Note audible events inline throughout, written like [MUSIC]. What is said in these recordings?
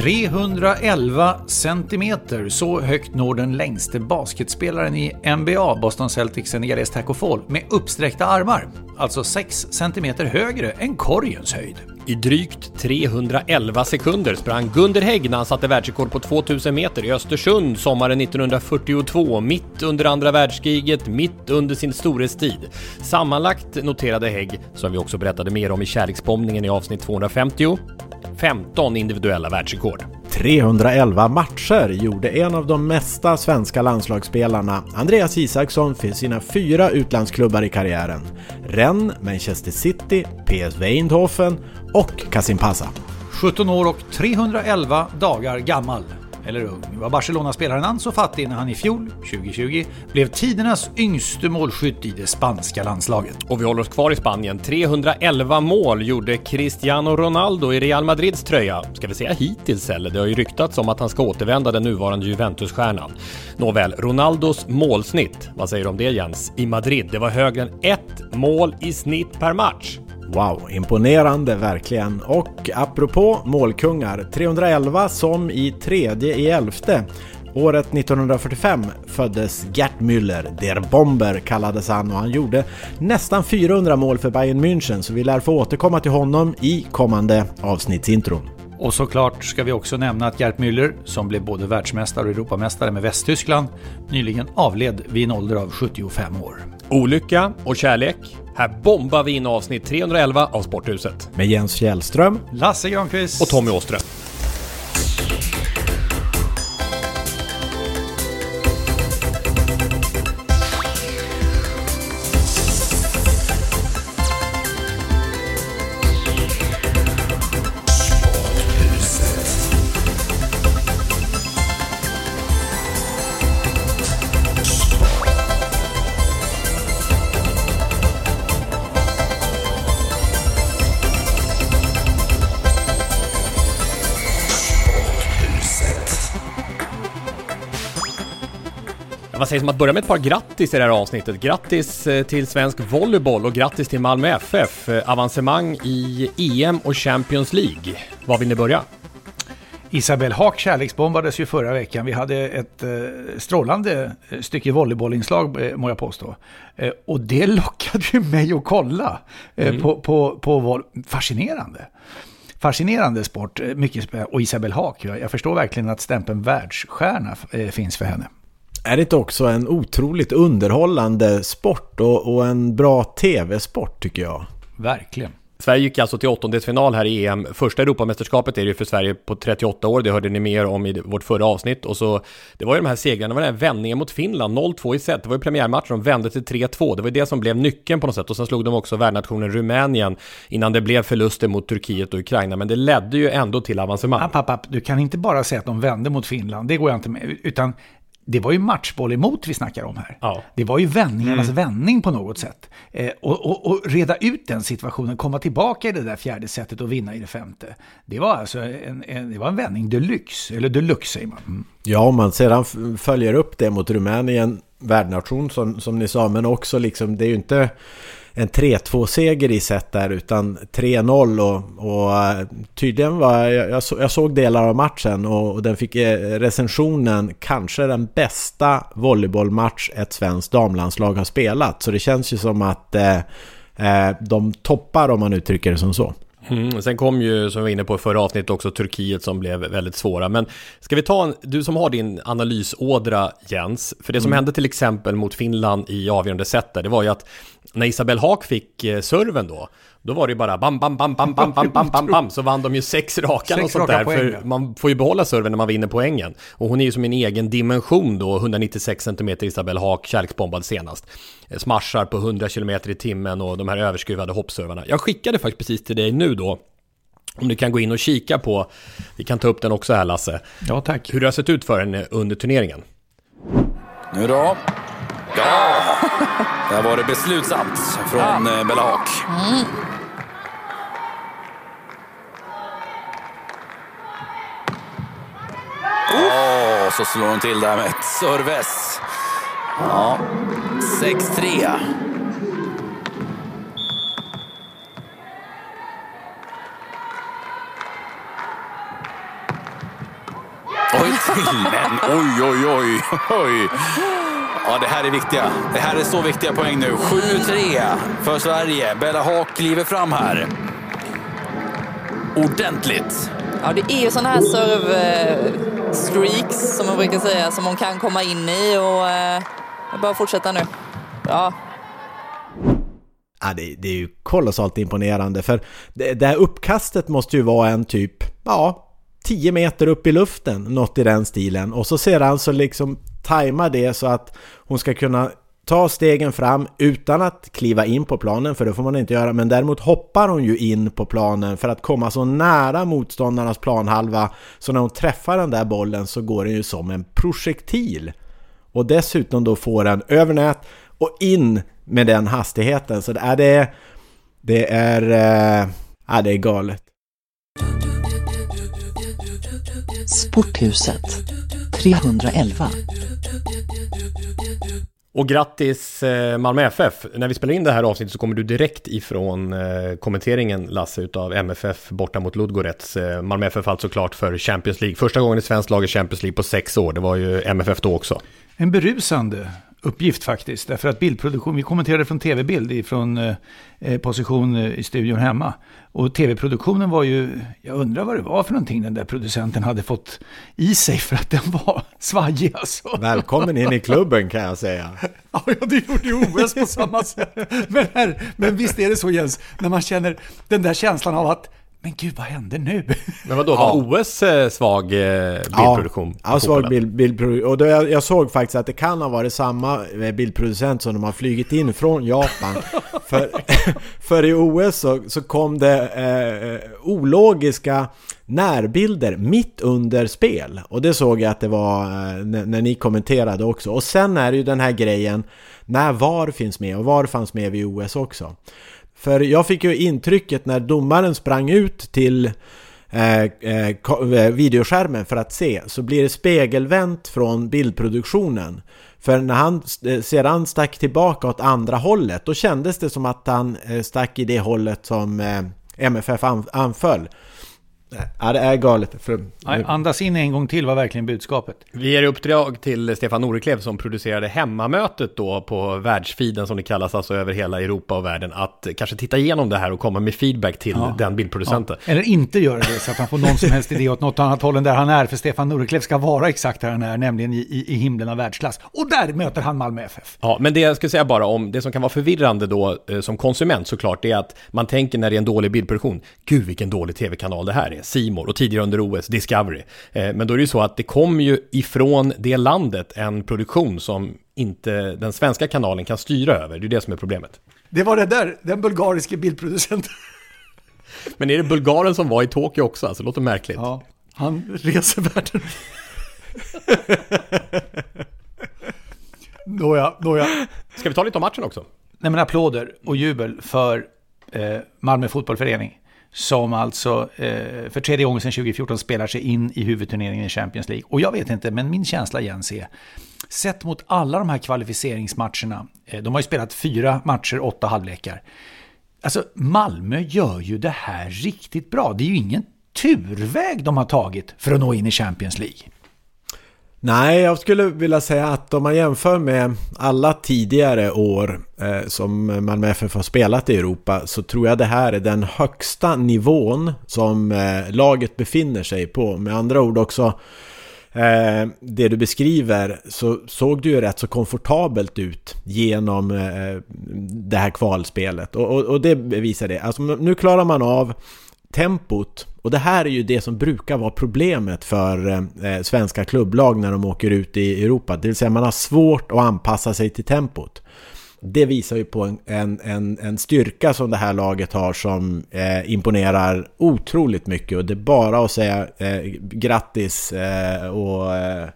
...311 centimeter, så högt når den längste basketspelaren i NBA, Boston Celtics Senegalese Taco Fall, med uppsträckta armar. Alltså 6 centimeter högre än korgens höjd. I drygt 311 sekunder sprang Gunder Hägg när han satte världsrekord på 2000 meter i Östersund sommaren 1942, mitt under andra världskriget, mitt under sin storhetstid. Sammanlagt noterade Hägg, som vi också berättade mer om i kärleksbombningen i avsnitt 250, 15 individuella världsrekord. 311 matcher gjorde en av de mesta svenska landslagsspelarna, Andreas Isaksson, för sina fyra utlandsklubbar i karriären. Rennes, Manchester City, PSV Eindhoven och Kasimpasa. 17 år och 311 dagar gammal. Eller ung. var Barcelona-spelaren Ansu Fati när han i fjol, 2020, blev tidernas yngste målskytt i det spanska landslaget. Och vi håller oss kvar i Spanien. 311 mål gjorde Cristiano Ronaldo i Real Madrids tröja. Ska vi säga hittills eller? Det har ju ryktats om att han ska återvända den nuvarande Juventus-stjärnan. Nåväl, Ronaldos målsnitt, vad säger du om det Jens? I Madrid, det var högre än ett mål i snitt per match. Wow, imponerande verkligen. Och apropå målkungar, 311 som i tredje i elfte. Året 1945 föddes Gert Müller, Der Bomber kallades han och han gjorde nästan 400 mål för Bayern München så vi lär få återkomma till honom i kommande avsnittsintron. Och såklart ska vi också nämna att Gert Müller, som blev både världsmästare och Europamästare med Västtyskland, nyligen avled vid en ålder av 75 år. Olycka och kärlek. Här bombar vi in avsnitt 311 av Sporthuset. Med Jens Fjällström, Lasse Granqvist Och Tommy Åström. Vad sägs om att börja med ett par grattis i det här avsnittet? Grattis eh, till svensk volleyboll och grattis till Malmö FF. Eh, Avancemang i EM och Champions League. Var vill ni börja? Isabel Haak kärleksbombades ju förra veckan. Vi hade ett eh, strålande stycke volleybollinslag, eh, må jag påstå. Eh, och det lockade ju mig att kolla eh, Mm. på, på, på voll- Fascinerande. Fascinerande sport, mycket och Isabel Haak. Jag, jag förstår verkligen att stämpeln världsstjärna finns för henne. Är det också en otroligt underhållande sport och, och en bra tv-sport tycker jag? Verkligen. Sverige gick alltså till åttondelsfinal här i EM. Första Europamästerskapet är det ju för Sverige på 38 år, det hörde ni mer om i vårt förra avsnitt. Och så, det var ju de här segrarna, det var den här vändningen mot Finland, 0-2 i set. Det var ju premiärmatchen, de vände till 3-2. Det var ju det som blev nyckeln på något sätt. Och sen slog de också värdnationen Rumänien innan det blev förluster mot Turkiet och Ukraina. Men det ledde ju ändå till avancemang. App, app, app. Du kan inte bara säga att de vände mot Finland, det går jag inte med. Utan det var ju matchboll emot vi snackar om här. Ja. Det var ju vändningarnas vändning på något sätt. Eh, och, och, och reda ut den situationen, komma tillbaka i det där fjärde sättet och vinna i det femte. Det var alltså en, en, det var en vändning deluxe, eller deluxe säger man. Mm. Ja, om man sedan följer upp det mot Rumänien, värdnation som, som ni sa, men också liksom, det är ju inte en 3-2-seger i set där, utan 3-0 och, och tydligen var, jag, jag såg delar av matchen och, och den fick eh, recensionen kanske den bästa volleybollmatch ett svenskt damlandslag har spelat. Så det känns ju som att eh, eh, de toppar om man uttrycker det som så. Mm, sen kom ju, som vi var inne på i förra avsnittet, också Turkiet som blev väldigt svåra. Men ska vi ta en, du som har din analysådra Jens, för det som mm. hände till exempel mot Finland i avgörande set där, det var ju att när Isabel Haak fick eh, serven då, då var det ju bara bam, bam, bam, bam, bam, bam, bam, bam, bam, så vann de ju sex raka sex och sånt där. Poäng, för man får ju behålla serven när man vinner poängen. Och hon är ju som en egen dimension då, 196 cm Isabel Haak, kärleksbombad senast. Eh, smashar på 100 km i timmen och de här överskruvade hoppservarna. Jag skickade faktiskt precis till dig nu då, om du kan gå in och kika på, vi kan ta upp den också här Lasse. Ja, tack. Hur det har sett ut för henne under turneringen. Nu då. Ja! Där var det beslutsamt från ja. Eh, Bella Haak. Mm. Oh, så slår hon till där med ett serves. Ja, 6-3. Oj, till men oj, oj, oj, oj. Ja, det här är viktiga. Det här är så viktiga poäng nu. 7-3 för Sverige. Bella Haak kliver fram här. Ordentligt. Ja, det är ju sådana här serve-streaks som man brukar säga, som hon kan komma in i och eh, bara fortsätta nu. Ja. Ja, det, det är ju kolossalt imponerande för det, det här uppkastet måste ju vara en typ, ja, 10 meter upp i luften, något i den stilen. Och så sedan så liksom tajma det så att hon ska kunna ta stegen fram utan att kliva in på planen, för det får man inte göra. Men däremot hoppar hon ju in på planen för att komma så nära motståndarnas planhalva. Så när hon träffar den där bollen så går den ju som en projektil. Och dessutom då får den över nät och in med den hastigheten. Så det är det... Det är... Eh, ja, det är galet. Sporthuset 311 och grattis eh, Malmö FF! När vi spelar in det här avsnittet så kommer du direkt ifrån eh, kommenteringen Lasse utav MFF borta mot Ludgorets. Eh, Malmö FF alltså klart för Champions League. Första gången i svensk lag i Champions League på sex år. Det var ju MFF då också. En berusande uppgift faktiskt. Därför att bildproduktion, vi kommenterade från tv-bild från eh, eh, position eh, i studion hemma. Och tv-produktionen var ju, jag undrar vad det var för någonting den där producenten hade fått i sig för att den var [LAUGHS] svajig alltså. Välkommen in i klubben kan jag säga. [LAUGHS] ja, det gjorde ju OS på samma sätt. Men, här, men visst är det så Jens, när man känner den där känslan av att men gud, vad hände nu? [LAUGHS] Men vadå, var ja. OS eh, svag eh, bildproduktion? Ja, ja svag bild, bildproduktion. Och då jag, jag, såg faktiskt att det kan ha varit samma eh, bildproducent som de har flugit in från Japan. [LAUGHS] för, [LAUGHS] för i OS så, så kom det eh, ologiska närbilder mitt under spel. Och det såg jag att det var eh, när, när ni kommenterade också. Och sen är det ju den här grejen när VAR finns med och VAR fanns med vid OS också. För jag fick ju intrycket när domaren sprang ut till eh, eh, eh, videoskärmen för att se så blir det spegelvänt från bildproduktionen. För när han eh, sedan stack tillbaka åt andra hållet då kändes det som att han eh, stack i det hållet som eh, MFF anföll. Ja, det är galet. För... Nej, andas in en gång till var verkligen budskapet. Vi ger uppdrag till Stefan Noreklev som producerade hemmamötet då på världsfeeden som det kallas, alltså över hela Europa och världen, att kanske titta igenom det här och komma med feedback till ja. den bildproducenten. Ja. Eller inte göra det så att han får någon som helst idé åt något annat håll än där han är, för Stefan Noreklev ska vara exakt där han är, nämligen i, i, i himlen av världsklass. Och där möter han Malmö FF. Ja, men det jag skulle säga bara om, det som kan vara förvirrande då eh, som konsument såklart, det är att man tänker när det är en dålig bildproduktion, gud vilken dålig tv-kanal det här är. Simor och tidigare under OS, Discovery. Eh, men då är det ju så att det kommer ju ifrån det landet en produktion som inte den svenska kanalen kan styra över. Det är det som är problemet. Det var det där, den bulgariske bildproducenten. [LAUGHS] Men är det bulgaren som var i Tokyo också? Alltså, det låter märkligt. Ja, han reser världen. [LAUGHS] Nåja, nåja. Ska vi ta lite om matchen också? Nej men applåder och jubel för eh, Malmö fotbollförening som alltså eh, för tredje gången sedan 2014 spelar sig in i huvudturneringen i Champions League. Och jag vet inte, men min känsla Jens är, sett mot alla de här kvalificeringsmatcherna, eh, de har ju spelat fyra matcher, åtta halvlekar. Alltså Malmö gör ju det här riktigt bra. Det är ju ingen turväg de har tagit för att nå in i Champions League. Nej, jag skulle vilja säga att om man jämför med alla tidigare år eh, som Malmö FF har spelat i Europa så tror jag det här är den högsta nivån som eh, laget befinner sig på. Med andra ord också eh, det du beskriver så såg det ju rätt så komfortabelt ut genom eh, det här kvalspelet. Och, och, och det bevisar det. Alltså nu klarar man av tempot. Och det här är ju det som brukar vara problemet för eh, eh, svenska klubblag när de åker ut i Europa. Det vill säga man har svårt att anpassa sig till tempot. Det visar ju på en, en, en, styrka som det här laget har som eh, imponerar otroligt mycket. Och det är bara att säga eh, grattis eh, och, eh,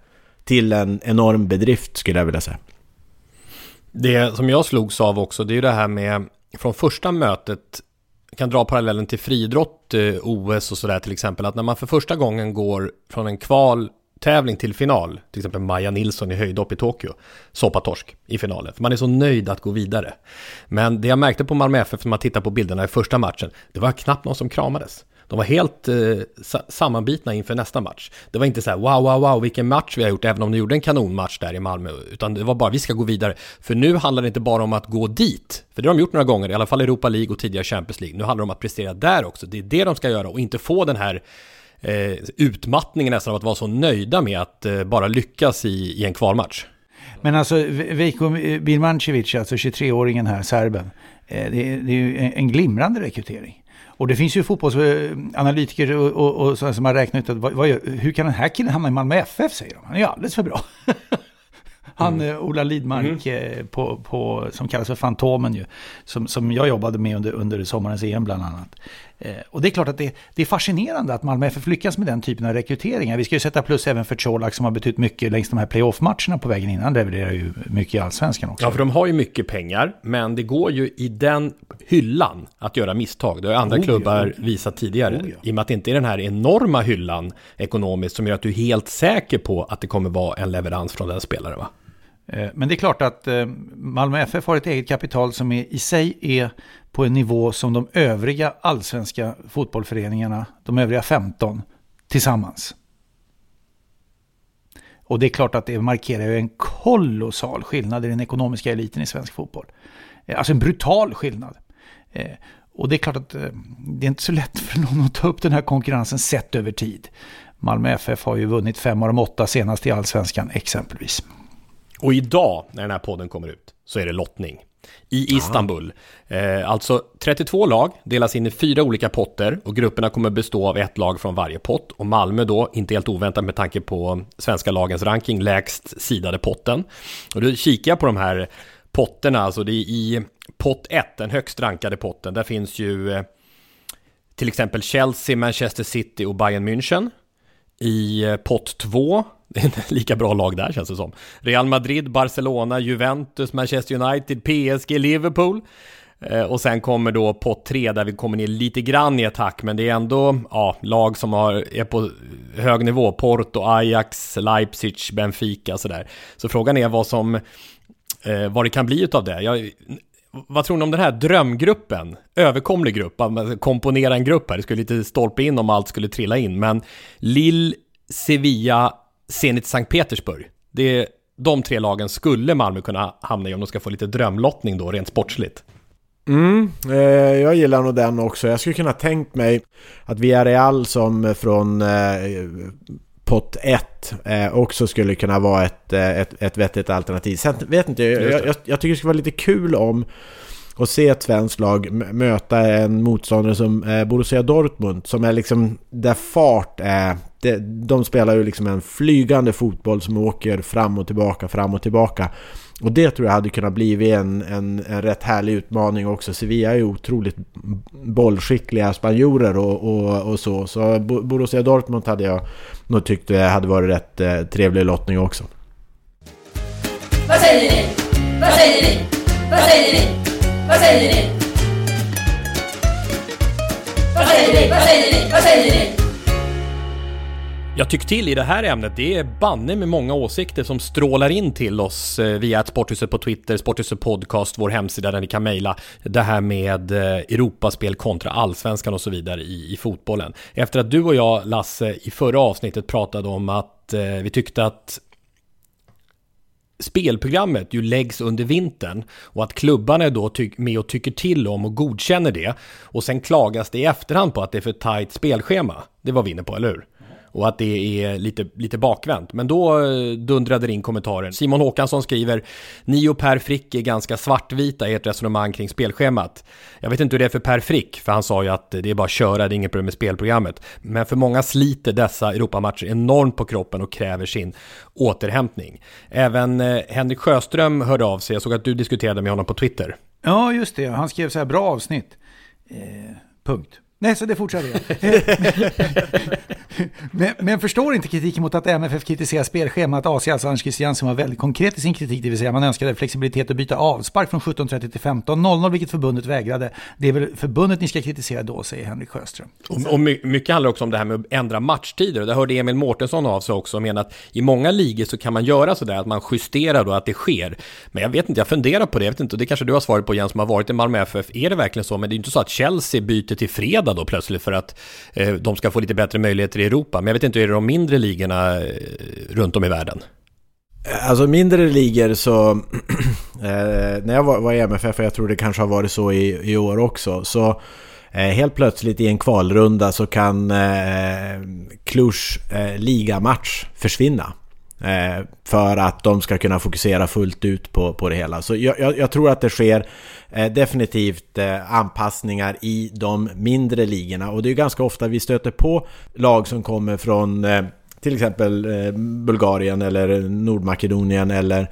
till en enorm bedrift skulle jag vilja säga. Det som jag slogs av också, det är ju det här med från första mötet kan dra parallellen till friidrott, eh, OS och sådär till exempel, att när man för första gången går från en kvaltävling till final, till exempel Maja Nilsson i höjdhopp i Tokyo, soppatorsk i finalen. För man är så nöjd att gå vidare. Men det jag märkte på Malmö FF när man tittar på bilderna i första matchen, det var knappt någon som kramades. De var helt eh, sammanbitna inför nästa match. Det var inte så här wow, wow, wow, vilken match vi har gjort, även om de gjorde en kanonmatch där i Malmö. Utan det var bara, vi ska gå vidare. För nu handlar det inte bara om att gå dit. För det har de gjort några gånger, i alla fall Europa League och tidigare Champions League. Nu handlar det om att prestera där också. Det är det de ska göra och inte få den här eh, utmattningen nästan av att vara så nöjda med att eh, bara lyckas i, i en kvalmatch. Men alltså Veiko Birmancevic, eh, alltså 23-åringen här, serben. Eh, det, är, det är ju en glimrande rekrytering. Och det finns ju fotbollsanalytiker och, och, och som har räknat ut att vad, vad, hur kan den här killen hamna i Malmö FF, säger de. Han är ju alldeles för bra. [LAUGHS] Han, mm. Ola Lidmark, mm. på, på, som kallas för Fantomen ju, som, som jag jobbade med under, under sommarens EM bland annat. Eh, och det är klart att det, det, är fascinerande att Malmö FF lyckas med den typen av rekryteringar. Vi ska ju sätta plus även för Colak som har betytt mycket längs de här playoff-matcherna på vägen innan. levererar ju mycket i allsvenskan också. Ja, för de har ju mycket pengar, men det går ju i den hyllan att göra misstag. Det har andra oh, klubbar ja. visat tidigare. Oh, ja. I och med att det inte är den här enorma hyllan ekonomiskt som gör att du är helt säker på att det kommer vara en leverans från den spelaren. Va? Eh, men det är klart att eh, Malmö FF har ett eget kapital som är, i sig är på en nivå som de övriga allsvenska fotbollföreningarna, de övriga 15, tillsammans. Och det är klart att det markerar ju en kolossal skillnad i den ekonomiska eliten i svensk fotboll. Eh, alltså en brutal skillnad. Och det är klart att det är inte så lätt för någon att ta upp den här konkurrensen sett över tid. Malmö FF har ju vunnit fem av de åtta senaste i allsvenskan exempelvis. Och idag, när den här podden kommer ut, så är det lottning. I Istanbul. Eh, alltså 32 lag delas in i fyra olika potter och grupperna kommer bestå av ett lag från varje pott. Och Malmö då, inte helt oväntat med tanke på svenska lagens ranking, lägst sidade potten. Och då kikar jag på de här potterna, alltså det är i pott 1, den högst rankade potten, där finns ju eh, till exempel Chelsea, Manchester City och Bayern München. I eh, pott 2 det är ett [LAUGHS] lika bra lag där känns det som. Real Madrid, Barcelona, Juventus, Manchester United, PSG, Liverpool. Eh, och sen kommer då pott 3 där vi kommer ner lite grann i attack, men det är ändå ja, lag som har, är på hög nivå. Porto, Ajax, Leipzig, Benfica sådär. Så frågan är vad som, eh, vad det kan bli utav det. Jag, vad tror ni om den här drömgruppen? Överkomlig grupp, komponera en grupp här. Det skulle lite stolpe in om allt skulle trilla in, men Lille, Sevilla, Zenit Sankt Petersburg. Det är de tre lagen skulle Malmö kunna hamna i om de ska få lite drömlottning då, rent sportsligt. Mm, eh, jag gillar nog den också. Jag skulle kunna tänkt mig att Villarreal som från eh, pott 1 eh, också skulle kunna vara ett, eh, ett, ett vettigt alternativ. Sen vet inte, jag, jag, jag, jag tycker det skulle vara lite kul om och se ett svenskt lag möta en motståndare som eh, Borussia Dortmund som är liksom där fart är de spelar ju liksom en flygande fotboll som åker fram och tillbaka, fram och tillbaka. Och det tror jag hade kunnat bli en, en, en rätt härlig utmaning också. Sevilla är ju otroligt bollskickliga spanjorer och, och, och så. Så Borussia Dortmund hade jag nog tyckt hade varit rätt eh, trevlig lottning också. Vad säger ni? Vad säger ni? Vad säger ni? Vad säger ni? Vad säger ni? Vad säger ni? Vad säger ni? Jag tycker till i det här ämnet, det är banne med många åsikter som strålar in till oss eh, via ett Sporthuset på Twitter, Sporthuset Podcast, vår hemsida där ni kan mejla det här med eh, Europaspel kontra allsvenskan och så vidare i, i fotbollen. Efter att du och jag, Lasse, i förra avsnittet pratade om att eh, vi tyckte att spelprogrammet ju läggs under vintern och att klubbarna är då med och tycker till om och godkänner det och sen klagas det i efterhand på att det är för tajt spelschema. Det var vi inne på, eller hur? Och att det är lite, lite bakvänt. Men då eh, dundrade det in kommentaren. Simon Håkansson skriver Ni och Per Frick är ganska svartvita i ert resonemang kring spelschemat. Jag vet inte hur det är för Per Frick, för han sa ju att det är bara att köra, det är inget problem med spelprogrammet. Men för många sliter dessa Europamatcher enormt på kroppen och kräver sin återhämtning. Även eh, Henrik Sjöström hörde av sig, jag såg att du diskuterade med honom på Twitter. Ja, just det. Han skrev så här bra avsnitt. Eh, punkt. Nej, så det fortsätter jag. [LAUGHS] men, men förstår inte kritiken mot att MFF kritiserar spelschemat. AC, alltså Anders Christiansen, var väldigt konkret i sin kritik, det vill säga man önskade flexibilitet att byta avspark från 17.30 till 15.00, vilket förbundet vägrade. Det är väl förbundet ni ska kritisera då, säger Henrik Sjöström. Och, och mycket handlar också om det här med att ändra matchtider. Och där hörde Emil Mårtensson av sig också och menar att i många ligor så kan man göra sådär att man justerar då att det sker. Men jag vet inte, jag funderar på det, jag vet inte, och det kanske du har svaret på Jens som har varit i Malmö FF. Är det verkligen så? Men det är ju inte så att Chelsea byter till fredag då plötsligt för att eh, de ska få lite bättre möjligheter i Europa. Men jag vet inte, är det de mindre ligorna eh, runt om i världen? Eh, alltså mindre ligor så, [CLEARS THROAT] eh, när jag var, var i MFF, och jag tror det kanske har varit så i, i år också, så eh, helt plötsligt i en kvalrunda så kan eh, Cluj eh, ligamatch försvinna. Eh, för att de ska kunna fokusera fullt ut på, på det hela. Så jag, jag, jag tror att det sker Eh, definitivt eh, anpassningar i de mindre ligorna. Och det är ganska ofta vi stöter på lag som kommer från eh, till exempel Bulgarien eller Nordmakedonien eller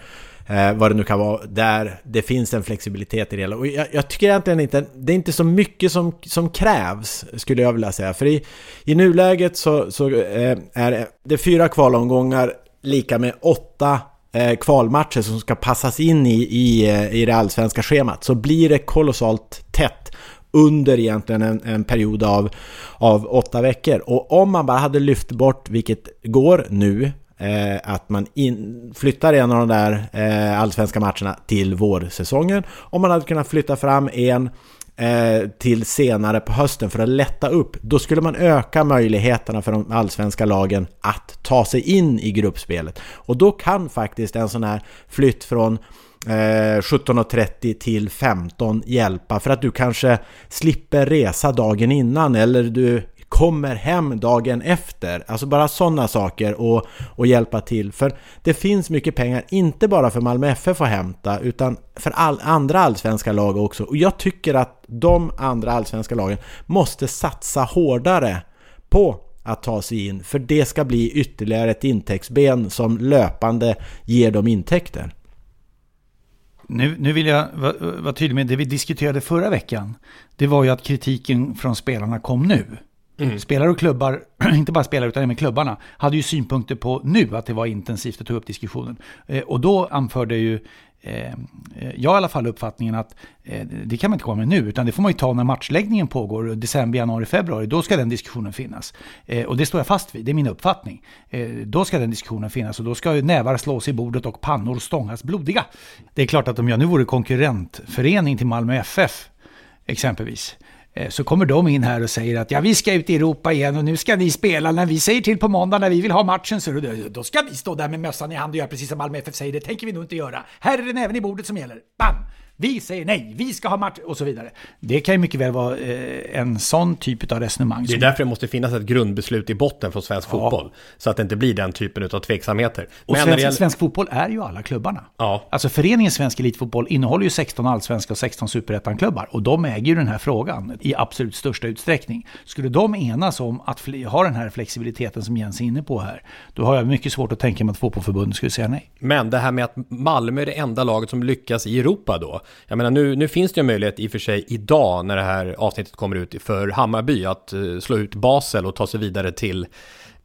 vad det nu kan vara, där det finns en flexibilitet i det hela. Och jag, jag, tycker egentligen inte, det är inte så mycket som, som krävs, skulle jag vilja säga. För i, i nuläget så, så är det fyra kvalomgångar lika med åtta Eh, kvalmatcher som ska passas in i, i, eh, i det allsvenska schemat så blir det kolossalt tätt under egentligen en, en period av, av åtta veckor. Och om man bara hade lyft bort, vilket går nu, eh, att man in, flyttar en av de där eh, allsvenska matcherna till vårsäsongen. Om man hade kunnat flytta fram en Eh, till senare på hösten för att lätta upp. Då skulle man öka möjligheterna för de allsvenska lagen att ta sig in i gruppspelet. Och då kan faktiskt en sån här flytt från eh, 17.30 till 15 hjälpa för att du kanske slipper resa dagen innan eller du kommer hem dagen efter. Alltså bara sådana saker och, och hjälpa till. För det finns mycket pengar, inte bara för Malmö FF att hämta, utan för all, andra allsvenska lag också. Och jag tycker att de andra allsvenska lagen måste satsa hårdare på att ta sig in. För det ska bli ytterligare ett intäktsben som löpande ger dem intäkter. Nu, nu vill jag vara, vara tydlig med det vi diskuterade förra veckan. Det var ju att kritiken från spelarna kom nu. Mm. Spelare och klubbar, [CLEARS THROAT] inte bara spelare utan även klubbarna, hade ju synpunkter på nu att det var intensivt att ta upp diskussionen. Eh, och då anförde ju eh, eh, jag i alla fall uppfattningen att eh, det kan man inte komma med nu, utan det får man ju ta när matchläggningen pågår, december, januari, februari. Då ska den diskussionen finnas. Eh, och det står jag fast vid, det är min uppfattning. Eh, då ska den diskussionen finnas och då ska nävar slås i bordet och pannor stångas blodiga. Det är klart att om jag nu vore konkurrentförening till Malmö FF, exempelvis, Eh, så kommer de in här och säger att ja, vi ska ut i Europa igen och nu ska ni spela. När vi säger till på måndag när vi vill ha matchen så då ska vi stå där med mössan i hand och göra precis som Malmö FF säger. Det tänker vi nog inte göra. Här är det näven i bordet som gäller. Bam! Vi säger nej, vi ska ha match och så vidare. Det kan ju mycket väl vara eh, en sån typ av resonemang. Det är därför det måste finnas ett grundbeslut i botten från svensk ja. fotboll. Så att det inte blir den typen av tveksamheter. Och svensk, gäller... svensk, fotboll är ju alla klubbarna. Ja. Alltså föreningen Svensk Elitfotboll innehåller ju 16 allsvenska och 16 superettan-klubbar. Och de äger ju den här frågan i absolut största utsträckning. Skulle de enas om att ha den här flexibiliteten som Jens är inne på här, då har jag mycket svårt att tänka mig att fotbollförbundet skulle säga nej. Men det här med att Malmö är det enda laget som lyckas i Europa då. Jag menar, nu, nu finns det ju möjlighet i och för sig idag när det här avsnittet kommer ut för Hammarby att eh, slå ut Basel och ta sig vidare till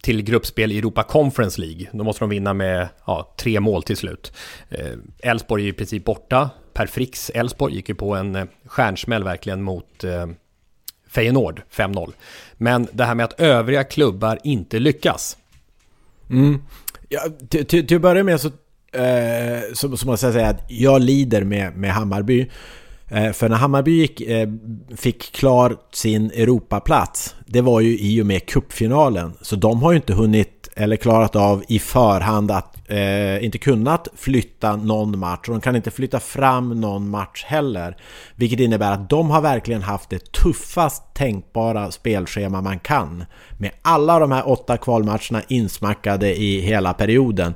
till gruppspel i Europa Conference League. Då måste de vinna med ja, tre mål till slut. Eh, Elfsborg är ju i princip borta. Per Fricks Elfsborg gick ju på en eh, stjärnsmäll verkligen mot eh, Feyenoord 5-0. Men det här med att övriga klubbar inte lyckas. Mm. Ja, till, till, till att börja med så eh, så, så måste jag säga att jag lider med, med Hammarby. Eh, för när Hammarby gick, eh, fick klar sin Europaplats, det var ju i och med kuppfinalen. Så de har ju inte hunnit eller klarat av i förhand att eh, inte kunnat flytta någon match och de kan inte flytta fram någon match heller. Vilket innebär att de har verkligen haft det tuffast tänkbara spelschema man kan. Med alla de här åtta kvalmatcherna insmackade i hela perioden.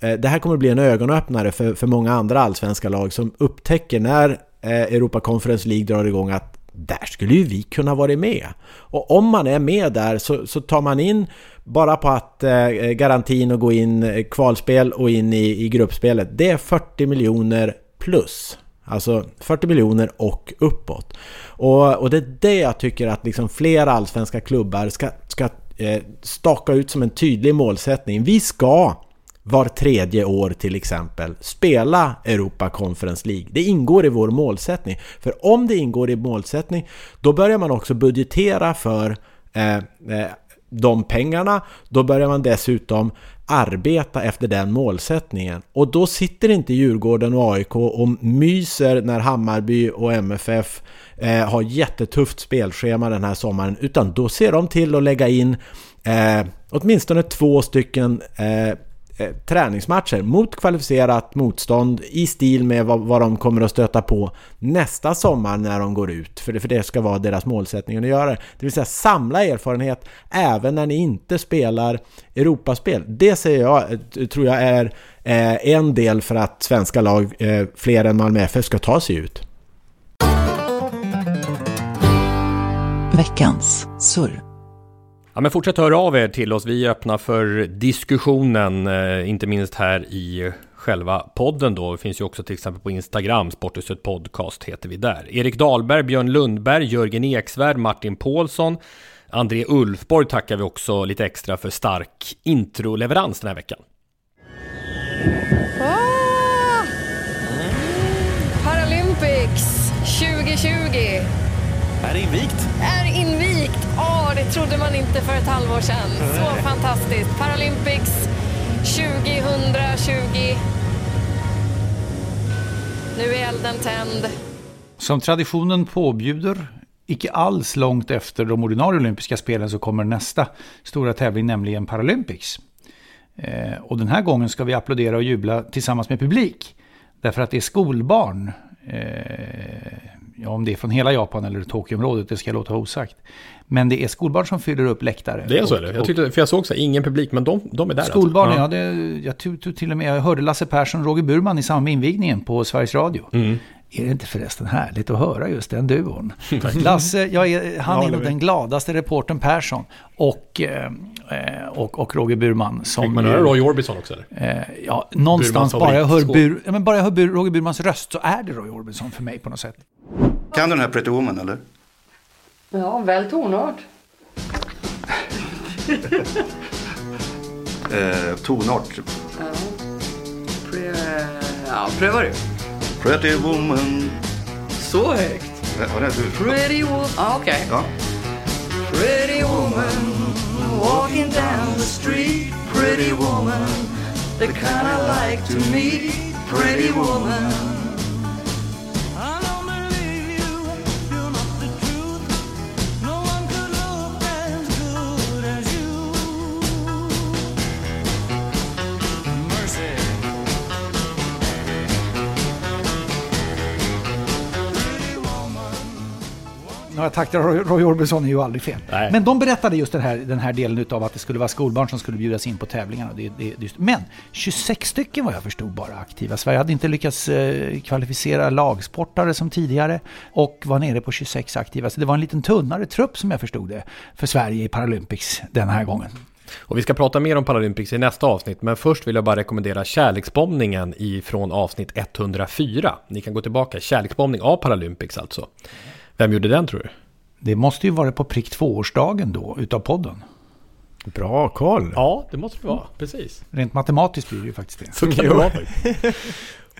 Eh, det här kommer att bli en ögonöppnare för, för många andra allsvenska lag som upptäcker när eh, Europa Conference League drar igång att där skulle ju vi kunna vara med. Och om man är med där så, så tar man in bara på att eh, garantin att gå in eh, kvalspel och in i, i gruppspelet, det är 40 miljoner plus. Alltså 40 miljoner och uppåt. Och, och det är det jag tycker att liksom fler allsvenska klubbar ska, ska eh, staka ut som en tydlig målsättning. Vi ska var tredje år till exempel spela Europa Conference League. Det ingår i vår målsättning. För om det ingår i målsättning då börjar man också budgetera för eh, eh, de pengarna. Då börjar man dessutom arbeta efter den målsättningen. Och då sitter inte Djurgården och AIK och myser när Hammarby och MFF eh, har jättetufft spelschema den här sommaren. Utan då ser de till att lägga in eh, åtminstone två stycken eh, Eh, träningsmatcher mot kvalificerat motstånd i stil med vad, vad, de kommer att stöta på nästa sommar när de går ut. För det, för det ska vara deras målsättning att göra det. Det vill säga samla erfarenhet även när ni inte spelar Europaspel. Det säger jag, eh, tror jag är eh, en del för att svenska lag, eh, fler än Malmö FF, ska ta sig ut. Veckans surr. Ja, men fortsätt höra av er till oss. Vi är öppna för diskussionen, eh, inte minst här i själva podden då. Det finns ju också till exempel på Instagram, Sporthuset Podcast heter vi där. Erik Dahlberg, Björn Lundberg, Jörgen Eksvärd, Martin Paulsson, André Ulfborg tackar vi också lite extra för stark introleverans den här veckan. Är invigt. Är invigt. Åh, oh, det trodde man inte för ett halvår sedan. Så fantastiskt. Paralympics 2020. Nu är elden tänd. Som traditionen påbjuder, icke alls långt efter de ordinarie olympiska spelen så kommer nästa stora tävling, nämligen Paralympics. Eh, och den här gången ska vi applådera och jubla tillsammans med publik. Därför att det är skolbarn eh, ja, om det är från hela Japan eller Tokyoområdet, det ska jag låta osagt. Men det är skolbarn som fyller upp läktare. Det är så eller? Jag tyckte, för jag såg så ingen publik, men de, de är där Skolbarn, alltså. ja. Det, jag tog till och med, jag hörde Lasse Persson och Roger Burman i samband med invigningen på Sveriges Radio. Mm. Är det inte förresten härligt att höra just den duon? [LAUGHS] Lasse, jag är, han är nog den gladaste reporten Persson och, eh, och, och Roger Burman. Som Fick man höra Roy Orbison också? Eller? Eh, ja, någonstans bara jag, hör Bur, ja, men bara jag hör Bur, Roger Burmans röst så är det Roy Orbison för mig på något sätt. Kan du den här Pretty Woman eller? Ja, väl tonart. [LAUGHS] eh, tonart? Ja. Pre, ja, pröva du. Pretty woman. Så högt? Ja, det är du. Pretty woman. Ah, okej. Okay. Ja. Pretty woman walking down the street. Pretty woman the kind I like to meet. Pretty woman några takter av Roy Orbison är ju aldrig fel. Nej. Men de berättade just den här, den här delen av att det skulle vara skolbarn som skulle bjudas in på tävlingarna. Det, det, det, men 26 stycken vad jag förstod bara aktiva. Sverige hade inte lyckats eh, kvalificera lagsportare som tidigare och var nere på 26 aktiva. Så det var en liten tunnare trupp som jag förstod det för Sverige i Paralympics den här gången. Och vi ska prata mer om Paralympics i nästa avsnitt, men först vill jag bara rekommendera Kärleksbombningen ifrån avsnitt 104. Ni kan gå tillbaka, Kärleksbombning av Paralympics alltså. Vem gjorde den tror du? Det måste ju vara på prick tvåårsdagen då, utav podden. Bra koll! Ja, det måste det vara. Precis. Rent matematiskt blir det ju faktiskt det. Så kan det vara.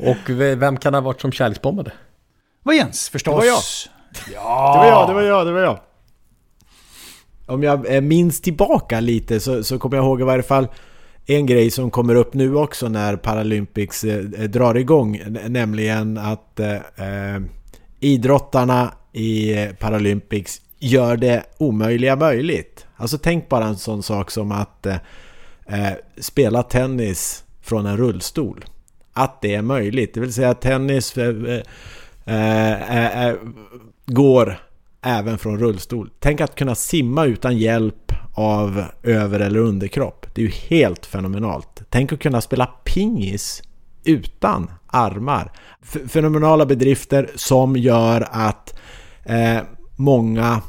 Och vem kan ha varit som kärleksbombade? Det var Jens förstås. Det var jag. Ja. Det var jag, det var jag, det var jag. Om jag minns tillbaka lite så, så kommer jag ihåg i varje fall en grej som kommer upp nu också när Paralympics eh, drar igång. Nämligen att eh, eh idrottarna i eh, Paralympics gör det omöjliga möjligt. Alltså tänk bara en sån sak som att eh, eh, spela tennis från en rullstol. Att det är möjligt, det vill säga att tennis eh, eh, eh, eh, går även från rullstol. Tänk att kunna simma utan hjälp av över eller underkropp. Det är ju helt fenomenalt. Tänk att kunna spela pingis utan armar. F fenomenala bedrifter som gör att eh, många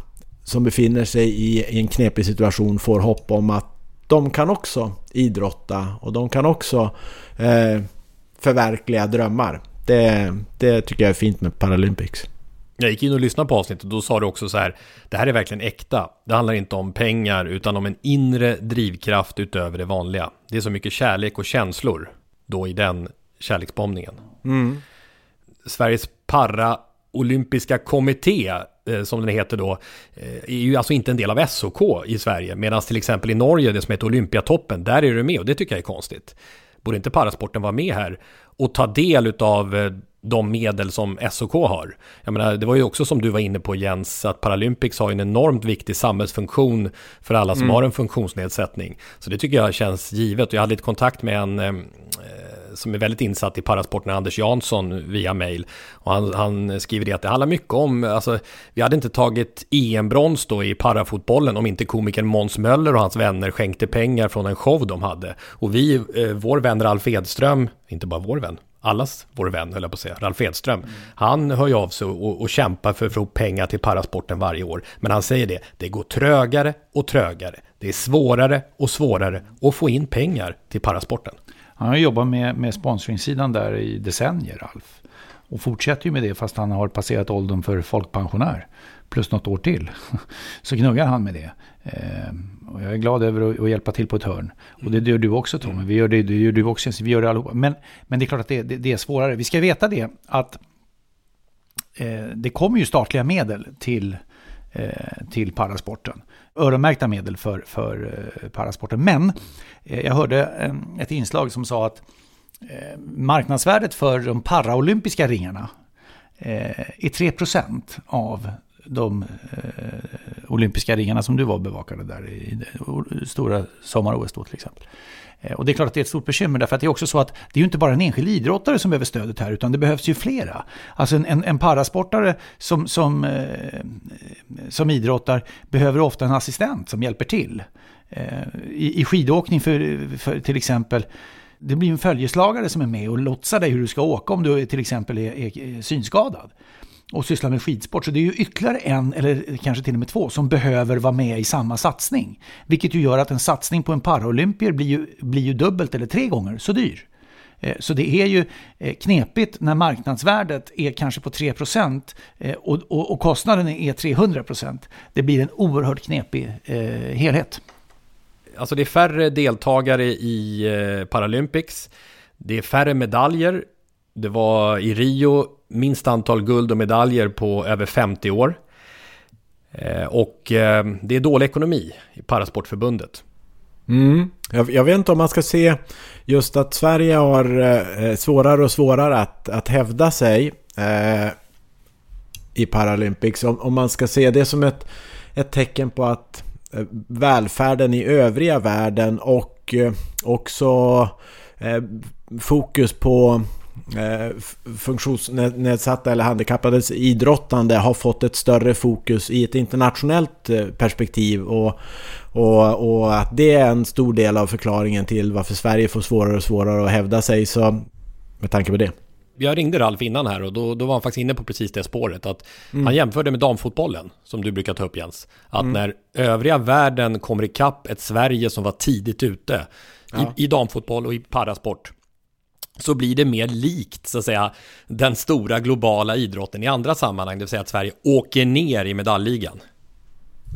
som befinner sig i, en knepig situation får hopp om att de kan också idrotta och de kan också eh, förverkliga drömmar. Det, det tycker jag är fint med Paralympics. Jag gick in och lyssnade på avsnittet och då sa du också så här, det här är verkligen äkta. Det handlar inte om pengar utan om en inre drivkraft utöver det vanliga. Det är så mycket kärlek och känslor då i den kärleksbombningen. Mm. Sveriges para-olympiska kommitté, eh, som den heter då, eh, är ju alltså inte en del av SOK i Sverige. Medan till exempel i Norge, det som heter Olympiatoppen, där är du med och det tycker jag är konstigt. Borde inte parasporten vara med här och ta del av eh, de medel som SOK har. Jag menar, det var ju också som du var inne på Jens, att Paralympics har en enormt viktig samhällsfunktion för alla som Mm. har en funktionsnedsättning. Så det tycker jag känns givet. Jag hade lite kontakt med en som är väldigt insatt i parasporten, Anders Jansson, via mail. Och han, han skriver det att det handlar mycket om, alltså, vi hade inte tagit EM-brons då i parafotbollen om inte komikern Måns Möller och hans vänner skänkte pengar från en show de hade. Och vi, eh, vår vän Ralf Edström, inte bara vår vän, allas vår vän höll jag på att säga, Ralf Edström. Han hör ju av sig och, och kämpar för att få pengar till parasporten varje år. Men han säger det, det går trögare och trögare. Det är svårare och svårare att få in pengar till parasporten. Han har jobbat med, med sponsringsidan där i decennier, Alf. Och fortsätter ju med det fast han har passerat åldern för folkpensionär. Plus något år till. [LAUGHS] Så gnuggar han med det. Eh, och jag är glad över att, att hjälpa till på ett hörn. Och det gör du också Tommy. Vi gör det, det gör du också. Vi gör det allihopa. Men, men det är klart att det, det, det är svårare. Vi ska veta det att eh, det kommer ju statliga medel till, eh, till parasporten. Öronmärkta medel för, för eh, parasporten. Men eh, jag hörde ehm, ett inslag som sa att eh, marknadsvärdet för de paraolympiska ringarna är 3% av de eh, olympiska ringarna som du var bevakade där i det stora sommar-OS då till exempel. Eh, Och det är klart att det är ett stort bekymmer därför att det är också så att det är ju inte bara en enskild idrottare som behöver stödet här utan det behövs ju flera. Alltså en, en, en parasportare som, som, eh, som idrottar behöver ofta en assistent som hjälper till. Eh, I, I skidåkning för, för till exempel det blir en följeslagare som är med och lotsar dig hur du ska åka om du till exempel är, är synskadad och sysslar med skidsport. Så det är ju ytterligare en, eller kanske till och med två, som behöver vara med i samma satsning. Vilket ju gör att en satsning på en paraolympier blir ju, blir ju dubbelt eller tre gånger så dyr. Eh, så det är ju eh, knepigt när marknadsvärdet är kanske på 3% eh, och, och, och kostnaden är 300%. Det blir en oerhört knepig eh, helhet. Alltså det är färre deltagare i Paralympics. Det är färre medaljer. Det var i Rio minst antal guld och medaljer på över 50 år. Eh, och eh, det är dålig ekonomi i Parasportförbundet. Mm. Jag, jag vet inte om man ska se just att Sverige har eh, svårare och svårare att, att hävda sig eh, i Paralympics. Om, om man ska se det som ett, ett tecken på att eh, välfärden i övriga världen och eh, också eh, fokus på funktionsnedsatta eller handikappades idrottande har fått ett större fokus i ett internationellt eh, perspektiv och, och, och att det är en stor del av förklaringen till varför Sverige får svårare och svårare att hävda sig så med tanke på det. Jag ringde Ralf innan här och då, då var han faktiskt inne på precis det spåret. Att Mm. Han jämförde med damfotbollen, som du brukar ta upp Jens. Att Mm. när övriga världen kommer ikapp ett Sverige som var tidigt ute Ja. i, i damfotboll och i parasport så blir det mer likt så att säga den stora globala idrotten i andra sammanhang. Det vill säga att Sverige åker ner i medaljligan.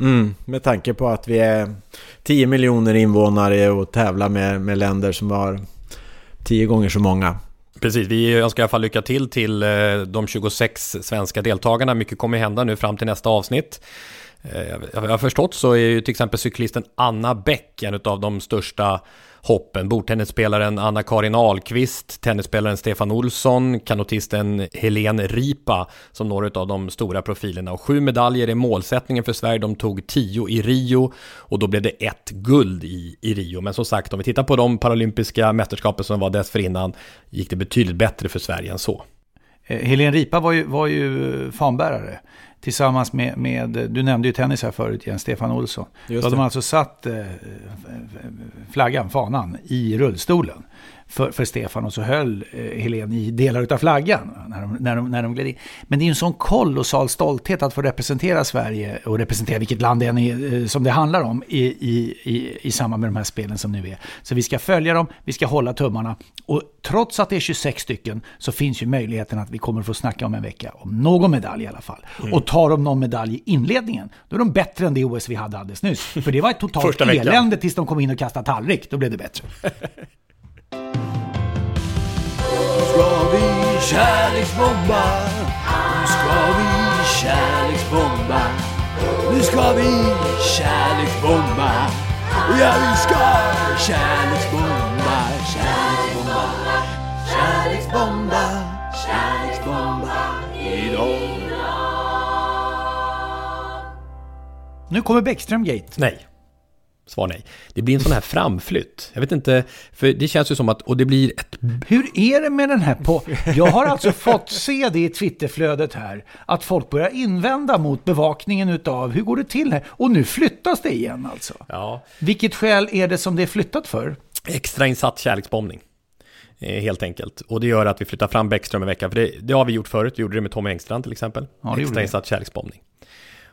Mm, med tanke på att vi är 10 miljoner invånare och tävlar med, med länder som har 10 gånger så många. Precis, vi önskar i alla fall lycka till till eh, de 26 svenska deltagarna. Mycket kommer hända nu fram till nästa avsnitt. Eh, jag jag har förstått så är ju till exempel cyklisten Anna Bäck en av de största hoppen. Bordtennisspelaren Anna-Karin Ahlqvist, tennisspelaren Stefan Olsson, kanotisten Helene Ripa som några av de stora profilerna. Och sju medaljer är målsättningen för Sverige. De tog tio i Rio och då blev det ett guld i, i Rio. Men som sagt, om vi tittar på de paralympiska mästerskapen som var dessförinnan gick det betydligt bättre för Sverige än så. Eh, Helene Ripa var ju, var ju fanbärare tillsammans med, med, du nämnde ju tennis här förut, Jens Stefan Olsson. Just Då hade man alltså satt eh, flaggan, fanan, i rullstolen för, för Stefan och så höll eh, Helen i delar av flaggan när de, när, de, när de gled in. Men det är ju en sån kolossal stolthet att få representera Sverige och representera vilket land det än är eh, som det handlar om i, i, i, i samband med de här spelen som nu är. Så vi ska följa dem, vi ska hålla tummarna och trots att det är 26 stycken så finns ju möjligheten att vi kommer få snacka om en vecka om någon medalj i alla fall. Mm. Och tar de någon medalj i inledningen, då är de bättre än det OS vi hade alldeles nyss. För det var ett totalt elände tills de kom in och kastade tallrik, då blev det bättre. [LAUGHS] ska vi kärleksbomba. Nu ska vi kärleksbomba. Nu ska vi kärleksbomba. Ja, vi ska kärleksbomba Kärleksbomba Kärleksbomba Kärleksbomba. Idag Nu kommer Bäckström Gate. Nej. Svar nej. Det blir en sån här framflytt. Jag vet inte, för det känns ju som att, och det blir ett... Hur är det med den här på... Jag har alltså fått se det i Twitterflödet här, att folk börjar invända mot bevakningen utav hur går det till här? Och nu flyttas det igen alltså. Ja. Vilket skäl är det som det är flyttat för? Extrainsatt kärleksbombning. Eh, helt enkelt. Och det gör att vi flyttar fram Bäckström en vecka. För det, det har vi gjort förut. Vi gjorde det med Tommy Engstrand till exempel. Ja, Extrainsatt kärleksbombning.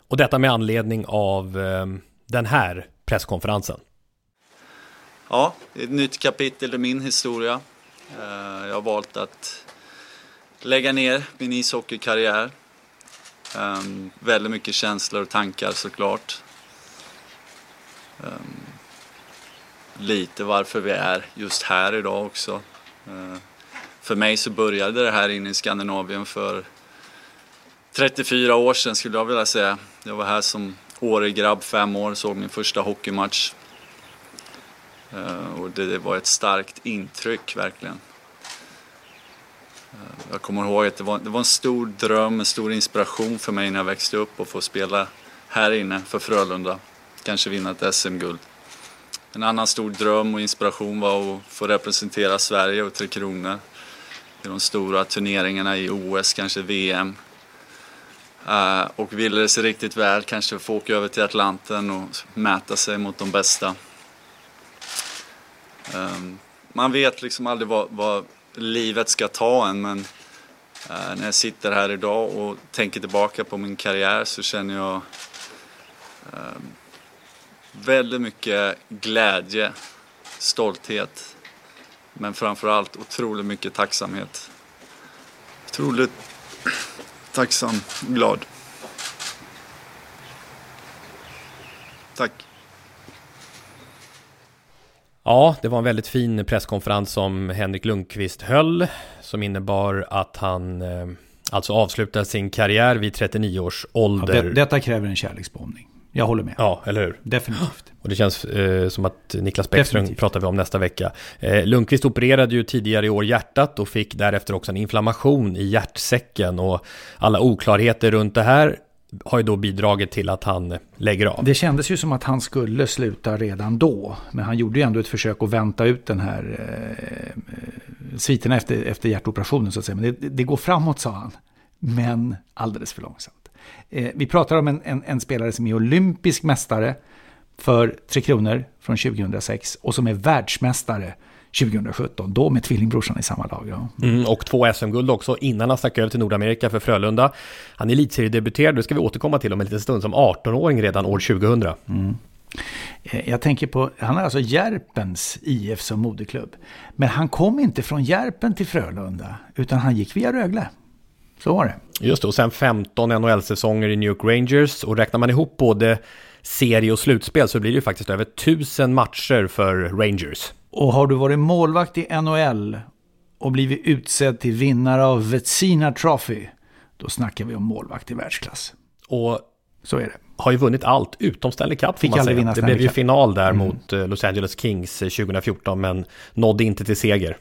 Och detta med anledning av eh, den här presskonferensen. Ja, det är ett nytt kapitel i min historia. Eh, jag har valt att lägga ner min ishockeykarriär. Ehm, väldigt mycket känslor och tankar såklart. Ehm, lite varför vi är just här idag också. Eh, för mig så började det här inne i Skandinavien för 34 år sedan skulle jag vilja säga. Jag var här som Hårig grabb, fem år, såg min första hockeymatch. Eh, och det var ett starkt intryck verkligen. Eh, jag kommer ihåg att det var, det var en stor dröm, en stor inspiration för mig när jag växte upp och få spela här inne för Frölunda. Kanske vinna ett SM-guld. En annan stor dröm och inspiration var att få representera Sverige och Tre Kronor i de stora turneringarna i OS, kanske VM. Eh, och ville det sig riktigt väl, kanske få åka över till Atlanten och mäta sig mot de bästa. Ehm, man vet liksom aldrig vad, vad livet ska ta en men eh, när jag sitter här idag och tänker tillbaka på min karriär så känner jag ehm, väldigt mycket glädje, stolthet men framförallt otroligt mycket tacksamhet. Otroligt tacksam och glad. Tack. Ja, det var en väldigt fin presskonferens som Henrik Lundqvist höll, som innebar att han eh, alltså avslutade sin karriär vid 39 års Ja, ålder. det, detta kräver en kärleksbombning. Jag håller med. Ja, eller hur? Definitivt. Och det känns eh, som att Niklas Bäckström Definitivt. pratar vi om nästa vecka. Eh, Lundqvist opererade ju tidigare i år hjärtat och fick därefter också en inflammation i hjärtsäcken och alla oklarheter runt det här har ju då bidragit till att han lägger av. Det kändes ju som att han skulle sluta redan då. Men han gjorde ju ändå ett försök att vänta ut den här eh, sviterna efter, efter hjärtoperationen så att säga. Men det, det går framåt sa han. Men alldeles för långsamt. Eh, vi pratar om en, en, en spelare som är olympisk mästare för Tre Kronor från 2006 och som är världsmästare 2017. Då med tvillingbrorsan i samma lag. Ja. Mm, och två SM-guld också innan han stack över till Nordamerika för Frölunda. Han är elitseriedebuterad, det ska vi återkomma till om en liten stund, som 18-åring redan år 2000. Eh, Jag tänker på, han har alltså Järpens IF som moderklubb. Men han kom inte från Järpen till Frölunda, utan han gick via Rögle. Så var det. Just det, och sen 15 NHL-säsonger i New York Rangers och räknar man ihop både serie och slutspel så blir det ju faktiskt över 1000 matcher för Rangers. Och har du varit målvakt i NHL och blivit utsedd till vinnare av Vetsina Trophy, då snackar vi om målvakt i världsklass. Och Så är det. Har ju vunnit allt utom Stanley Cup. Fick man aldrig vinna Det Stanley blev ju Cup. final där Mm. mot eh, Los Angeles Kings eh, 2014 men nådde inte till seger.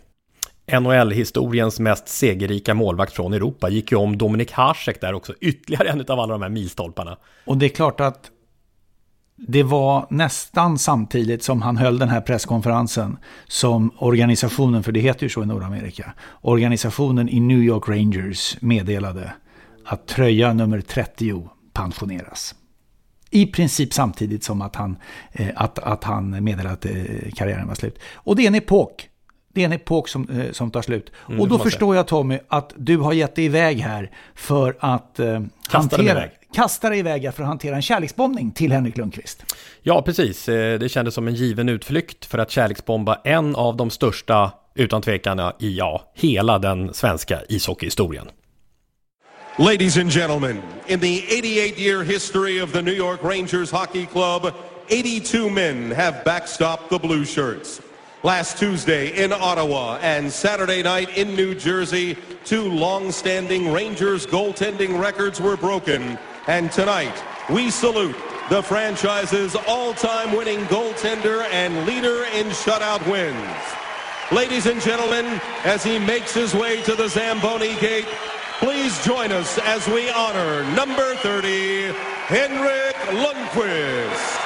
NHL-historiens mest segerrika målvakt från Europa gick ju om Dominik Hasek där också. Ytterligare en av alla de här milstolparna. Och det är klart att det var nästan samtidigt som han höll den här presskonferensen som organisationen, för det heter ju så i Nordamerika, organisationen i New York Rangers meddelade att tröja nummer 30 pensioneras. I princip samtidigt som att han, eh, att, att han meddelade att eh, karriären var slut. Och det är en epok. Det är en epok som, eh, som tar slut. Mm, och då förstår jag Tommy att du har gett dig iväg här för att eh, Kasta dig iväg. kasta dig iväg för att hantera en kärleksbombning till Henrik Lundqvist. Ja, precis. Eh, Det kändes som en given utflykt för att kärleksbomba en av de största, utan tvekan, i ja, hela den svenska ishockeyhistorien. Ladies and gentlemen, in the 88 year history of the New York Rangers Hockey Club, 82 men have backstopped the Blue Shirts. Last Tuesday in Ottawa and Saturday night in New Jersey, two long standing Rangers goaltending records were broken. And tonight, we salute the franchise's all time winning goaltender and leader in shutout wins. Ladies and gentlemen, as he makes his way to the Zamboni gate, please join us as we honor number 30, Henrik Lundqvist.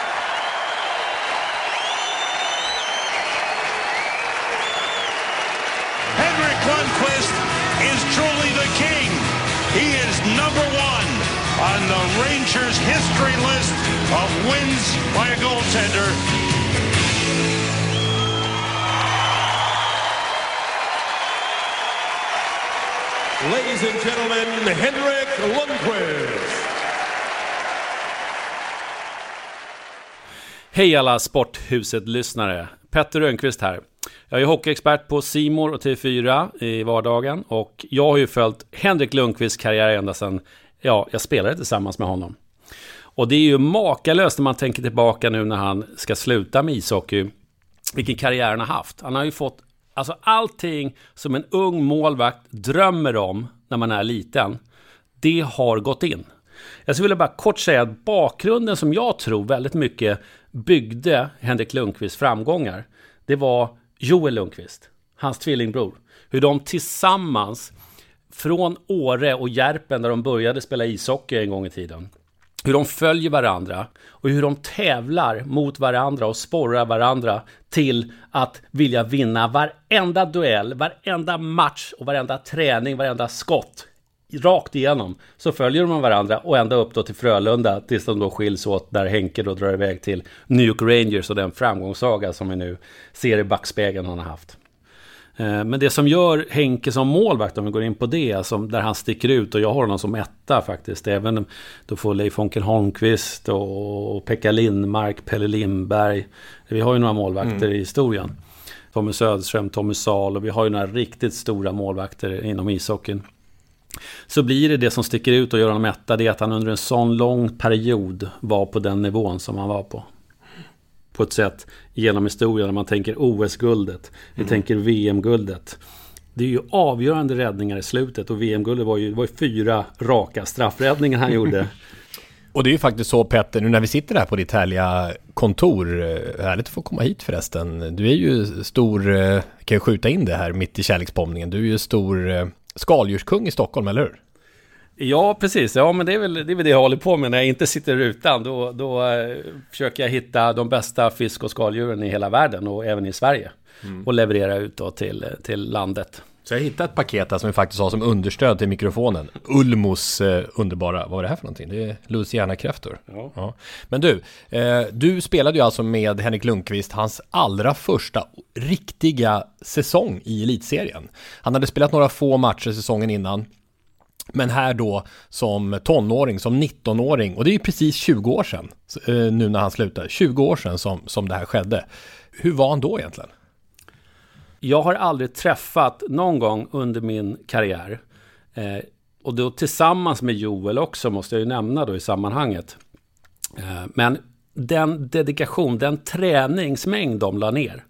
On the Rangers history list of wins by a goaltender. Ladies and gentlemen, Henrik Lundqvist. Hej alla Sporthuset-lyssnare! Petter Rönnqvist här. Jag är hockeyexpert på Simor och TV4 i vardagen och jag har ju följt Henrik Lundqvists karriär ända sedan ja, jag spelade tillsammans med honom. Och det är ju makalöst när man tänker tillbaka nu när han ska sluta med ishockey, vilken karriär han har haft. Han har ju fått alltså allting som en ung målvakt drömmer om när man är liten. Det har gått in. Jag skulle vilja bara kort säga att bakgrunden som jag tror väldigt mycket byggde Henrik Lundqvists framgångar, det var Joel Lundqvist, hans tvillingbror. Hur de tillsammans från Åre och Järpen där de började spela ishockey en gång i tiden. Hur de följer varandra och hur de tävlar mot varandra och sporrar varandra till att vilja vinna varenda duell, varenda match och varenda träning, varenda skott. Rakt igenom så följer de varandra och ända upp då till Frölunda tills de då skiljs åt där Henke då drar iväg till New York Rangers och den framgångssaga som vi nu ser i backspegeln han har haft. Eh, Men det som gör Henke som målvakt, om vi går in på det, som, där han sticker ut, och jag har honom som etta faktiskt, även då får Leif Onkel Holmqvist och Pekka Lindmark, Pelle Lindberg, vi har ju några målvakter Mm. i historien. Tommy Söderström, Tommy Sahl och vi har ju några riktigt stora målvakter inom ishockeyn. Så blir det det som sticker ut och gör honom etta, det är att han under en sån lång period var på den nivån som han var på på ett sätt genom historien. När man tänker OS-guldet, vi Mm. tänker VM-guldet. Det är ju avgörande räddningar i slutet och VM-guldet var ju, var ju fyra raka straffräddningar han gjorde. [LAUGHS] Och det är ju faktiskt så Petter, nu när vi sitter här på ditt härliga kontor, eh, härligt att få komma hit förresten. Du är ju stor, eh, kan jag skjuta in det här mitt i kärleksbombningen, du är ju stor eh, skaldjurskung i Stockholm, eller hur? Ja, precis. Ja, men det är, väl, det är väl det jag håller på med när jag inte sitter i rutan. Då, då eh, försöker jag hitta de bästa fisk och skaldjuren i hela världen och även i Sverige. Mm. Och leverera ut då till, till landet. Så jag hittade ett paket här som vi faktiskt har som understöd till mikrofonen. Ulmos eh, underbara, vad var det här för någonting? Det är Louisiana-kräftor. Ja. Men du, eh, du spelade ju alltså med Henrik Lundqvist hans allra första riktiga säsong i elitserien. Han hade spelat några få matcher säsongen innan. Men här då som tonåring, som 19-åring, och det är ju precis 20 år sedan eh, nu när han slutade. 20 år sedan som, som det här skedde. Hur var han då egentligen? Jag har aldrig träffat någon gång under min karriär eh, och då tillsammans med Joel också måste jag ju nämna då i sammanhanget. Eh, men den dedikation, den träningsmängd de la ner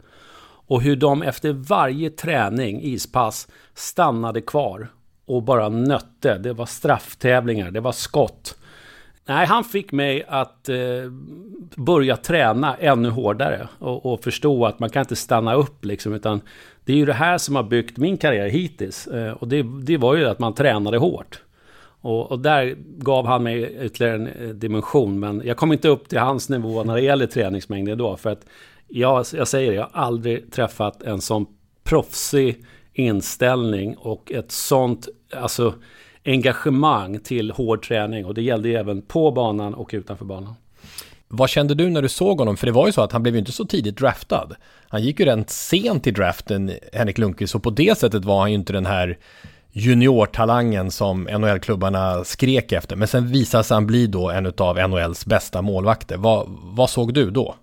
och hur de efter varje träning, ispass, stannade kvar och bara nötte. Det var strafftävlingar, det var skott. Nej, han fick mig att eh, börja träna ännu hårdare och, och, förstå att man kan inte stanna upp liksom, utan det är ju det här som har byggt min karriär hittills. Eh, och det, det var ju att man tränade hårt. Och, och, där gav han mig ytterligare en eh, dimension, men jag kom inte upp till hans nivå när det gäller träningsmängden då, för att jag, jag säger det, jag har aldrig träffat en sån proffsig inställning och ett sånt, alltså engagemang till hård träning och det gällde ju även på banan och utanför banan. Vad kände du när du såg honom? För det var ju så att han blev ju inte så tidigt draftad. Han gick ju rent sent i draften, Henrik Lundqvist, och på det sättet var han ju inte den här juniortalangen som NHL-klubbarna skrek efter. Men sen visade sig han bli då en av NHLs bästa målvakter. Vad, vad såg du då?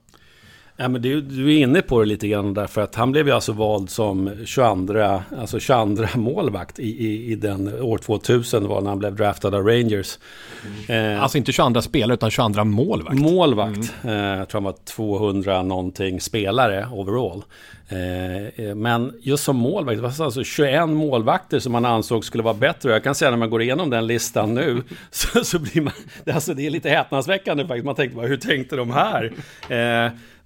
Ja, men du, du är inne på det lite grann därför att han blev ju alltså vald som 22, alltså 22 målvakt i, i, i den år 2000 var när han blev draftad av Rangers. Mm. Eh, alltså inte 22 spelare utan 22 målvakt. Målvakt. Mm. Eh, jag tror han var 200 någonting spelare overall. Eh, eh, men just som målvakt, det var alltså 21 målvakter som man ansåg skulle vara bättre. Jag kan säga när man går igenom den listan nu [LAUGHS] så, så blir man, alltså det är lite häpnadsväckande faktiskt. Man tänkte bara, hur tänkte de här?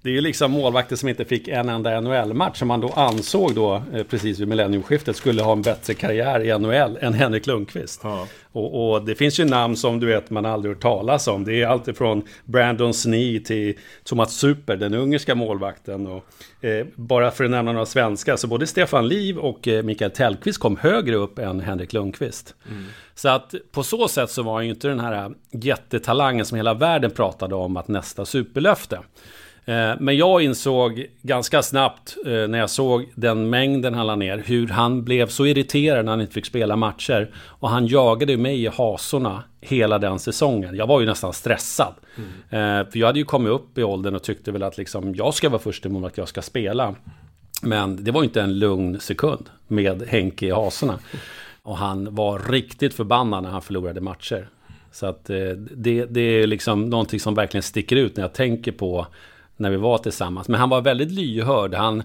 Det är ju liksom målvakter som inte fick en enda NHL-match som man då ansåg då eh, precis vid millenniumskiftet skulle ha en bättre karriär i NHL än Henrik Lundqvist. Ja. Och, och, det finns ju namn som du vet man aldrig hört talas om. Det är alltifrån Brandon Snee till Thomas Super, den ungerska målvakten. Och, eh, bara för att nämna några svenskar, så både Stefan Liv och eh, Mikael Tellqvist kom högre upp än Henrik Lundqvist. Mm. Så att på så sätt så var ju inte den här jättetalangen som hela världen pratade om att nästa superlöfte. Eh, men jag insåg ganska snabbt eh, när jag såg den mängden han la ner hur han blev så irriterad när han inte fick spela matcher. Och han jagade mig i hasorna hela den säsongen. Jag var ju nästan stressad. Mm. För jag hade ju kommit upp i åldern och tyckte väl att liksom, jag ska vara första mål att jag ska spela. Men det var inte en lugn sekund med Henke i hasorna. Och han var riktigt förbannad när han förlorade matcher. Så att det, det är liksom någonting som verkligen sticker ut när jag tänker på när vi var tillsammans. Men han var väldigt lyhörd. Han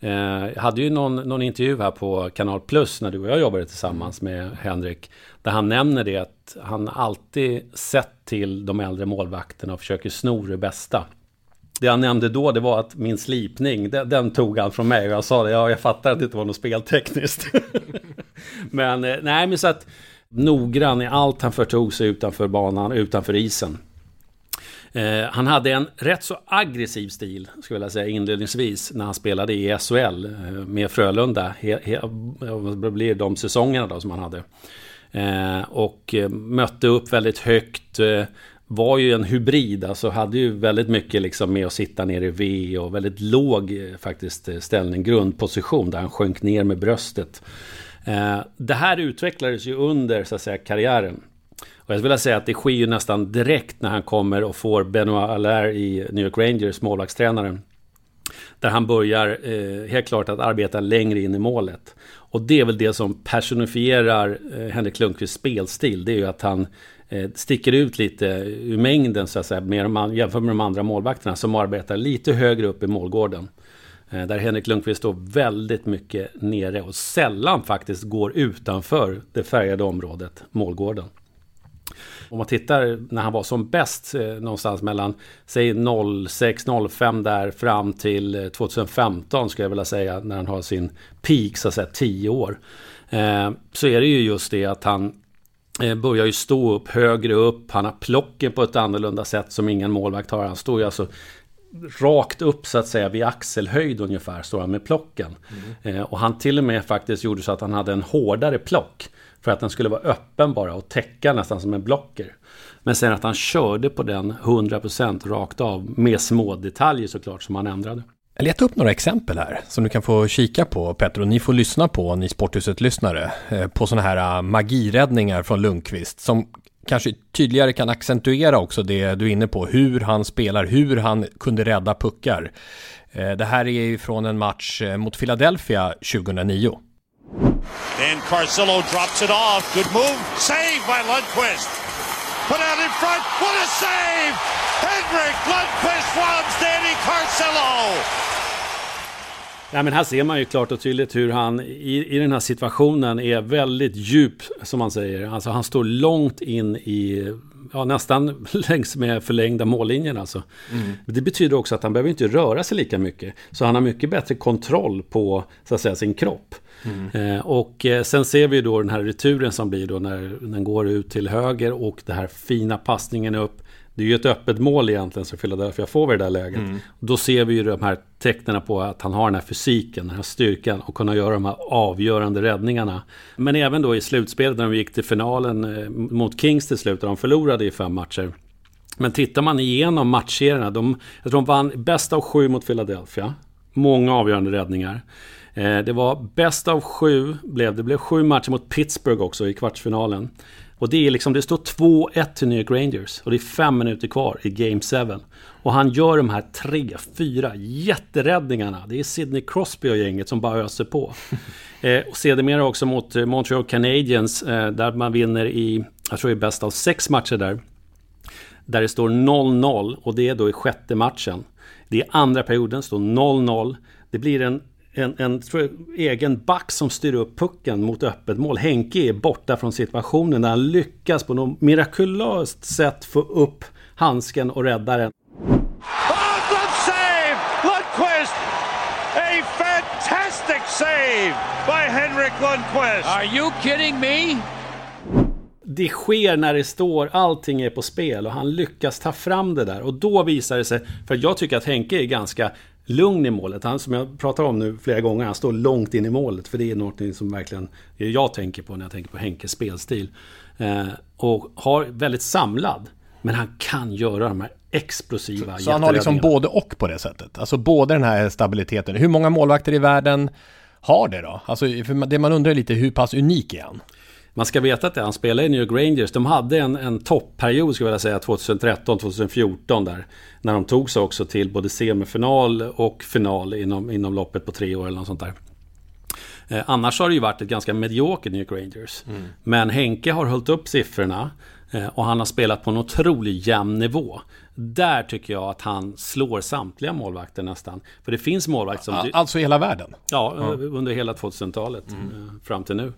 eh, hade ju någon, någon intervju här på Kanal Plus när du och jag jobbade tillsammans med Henrik. Där han nämner det att han alltid sett till de äldre målvakterna och försöker sno det bästa. Det han nämnde då det var att min slipning, den, den tog han från mig. Och jag sa det, ja jag fattar att det inte var något speltekniskt. [LAUGHS] men eh, nej, men så att noggrann i allt han förtog sig utanför banan, utanför isen. Eh, han hade en rätt så aggressiv stil, skulle jag vilja säga inledningsvis, när han spelade i SHL eh, med Frölunda. He, he, det blir de säsongerna då som han hade. Eh, och eh, mötte upp väldigt högt. Eh, var ju en hybrid, alltså hade ju väldigt mycket liksom med att sitta ner i V och väldigt låg eh, faktiskt eh, ställning, grundposition där han sjönk ner med bröstet. Eh, det här utvecklades ju under så att säga karriären. Och jag skulle vilja säga att det sker ju nästan direkt när han kommer och får Benoit Allaire i New York Rangers, målvaktstränaren. Där han börjar eh, helt klart att arbeta längre in i målet. Och det är väl det som personifierar eh, Henrik Lundqvists spelstil. Det är ju att han eh, sticker ut lite ur mängden så att säga, med de, jämfört med de andra målvakterna som arbetar lite högre upp i målgården. Eh, där Henrik Lundqvist står väldigt mycket nere och sällan faktiskt går utanför det färgade området, målgården. Om man tittar när han var som bäst, eh, någonstans mellan, säg 06-05 där fram till 2015 eh, skulle jag vilja säga, när han har sin peak, så att säga 10 år. Eh, så är det ju just det att han börjar ju stå upp högre upp, han har plocken på ett annorlunda sätt som ingen målvakt har. Han står ju alltså rakt upp så att säga vid axelhöjd ungefär står han med plocken. Mm. Eh, och han till och med faktiskt gjorde så att han hade en hårdare plock. För att den skulle vara öppen bara och täcka nästan som en blocker. Men sen att han körde på den 100% rakt av med små detaljer såklart som han ändrade. Jag letar upp några exempel här som du kan få kika på Petter och ni får lyssna på, ni Sporthuset-lyssnare, eh, på sådana här eh, magiräddningar från Lundqvist som kanske tydligare kan accentuera också det du är inne på, hur han spelar, hur han kunde rädda puckar. Eh, det här är ju från en match mot Philadelphia 2009. And Carcillo drops it off. Good move. Save by Lundqvist. Put out in front. What a save! Henrik Lundqvist robs Danny Carcillo. Ja, men här ser man ju klart och tydligt hur han i, i den här situationen är väldigt djup, som man säger. Alltså han står långt in i, ja nästan [LAUGHS] längs med förlängda mållinjen alltså. Mm. Det betyder också att han behöver inte röra sig lika mycket. Så han har mycket bättre kontroll på, så att säga, sin kropp. Mm. Eh, och eh, sen ser vi då den här returen som blir då när den går ut till höger och den här fina passningen upp. Det är ju ett öppet mål egentligen så Philadelphia får vi det där läget. Mm. Då ser vi ju de här tecknen på att han har den här fysiken, den här styrkan och kunna göra de här avgörande räddningarna. Men även då i slutspelet när de gick till finalen eh, mot Kings till slut och de förlorade i fem matcher. Men tittar man igenom matchserierna, de, jag tror de vann bäst av sju mot Philadelphia. Många avgörande räddningar. Eh, det var bäst av sju, blev, det blev sju matcher mot Pittsburgh också i kvartsfinalen. Och det är liksom, det står 2-1 till New York Rangers och det är fem minuter kvar i Game 7. Och han gör de här tre, fyra jätteräddningarna. Det är Sidney Crosby och gänget som bara öser på. [LAUGHS] eh, och sedermera också mot eh, Montreal Canadiens eh, där man vinner i, jag tror det är bäst av sex matcher där. Där det står 0-0 och det är då i sjätte matchen. Det är andra perioden, står 0-0. Det blir en en, en tror jag, egen back som styr upp pucken mot öppet mål. Henke är borta från situationen där han lyckas på något mirakulöst sätt få upp handsken och rädda den. Save by Henrik Lundqvist! Are you kidding me? Det sker när det står allting är på spel och han lyckas ta fram det där och då visar det sig, för jag tycker att Henke är ganska lugn i målet. Han som jag pratar om nu flera gånger, han står långt in i målet. För det är något som verkligen jag tänker på när jag tänker på Henkes spelstil. Eh, och har väldigt samlad. Men han kan göra de här explosiva Så han har liksom både och på det sättet? Alltså både den här stabiliteten. Hur många målvakter i världen har det då? Alltså det man undrar är lite hur pass unik är han? Man ska veta att han spelade i New York Rangers. De hade en, en toppperiod, skulle jag vilja säga, 2013-2014 där. När de tog sig också till både semifinal och final inom, inom loppet på tre år eller något sånt där. Eh, annars har det ju varit ett ganska mediokert New York Rangers. Mm. Men Henke har hållit upp siffrorna eh, och han har spelat på en otroligt jämn nivå. Där tycker jag att han slår samtliga målvakter nästan. För det finns målvakter som... Alltså i hela världen? Ja, Ja. under hela 2000-talet eh, fram till nu.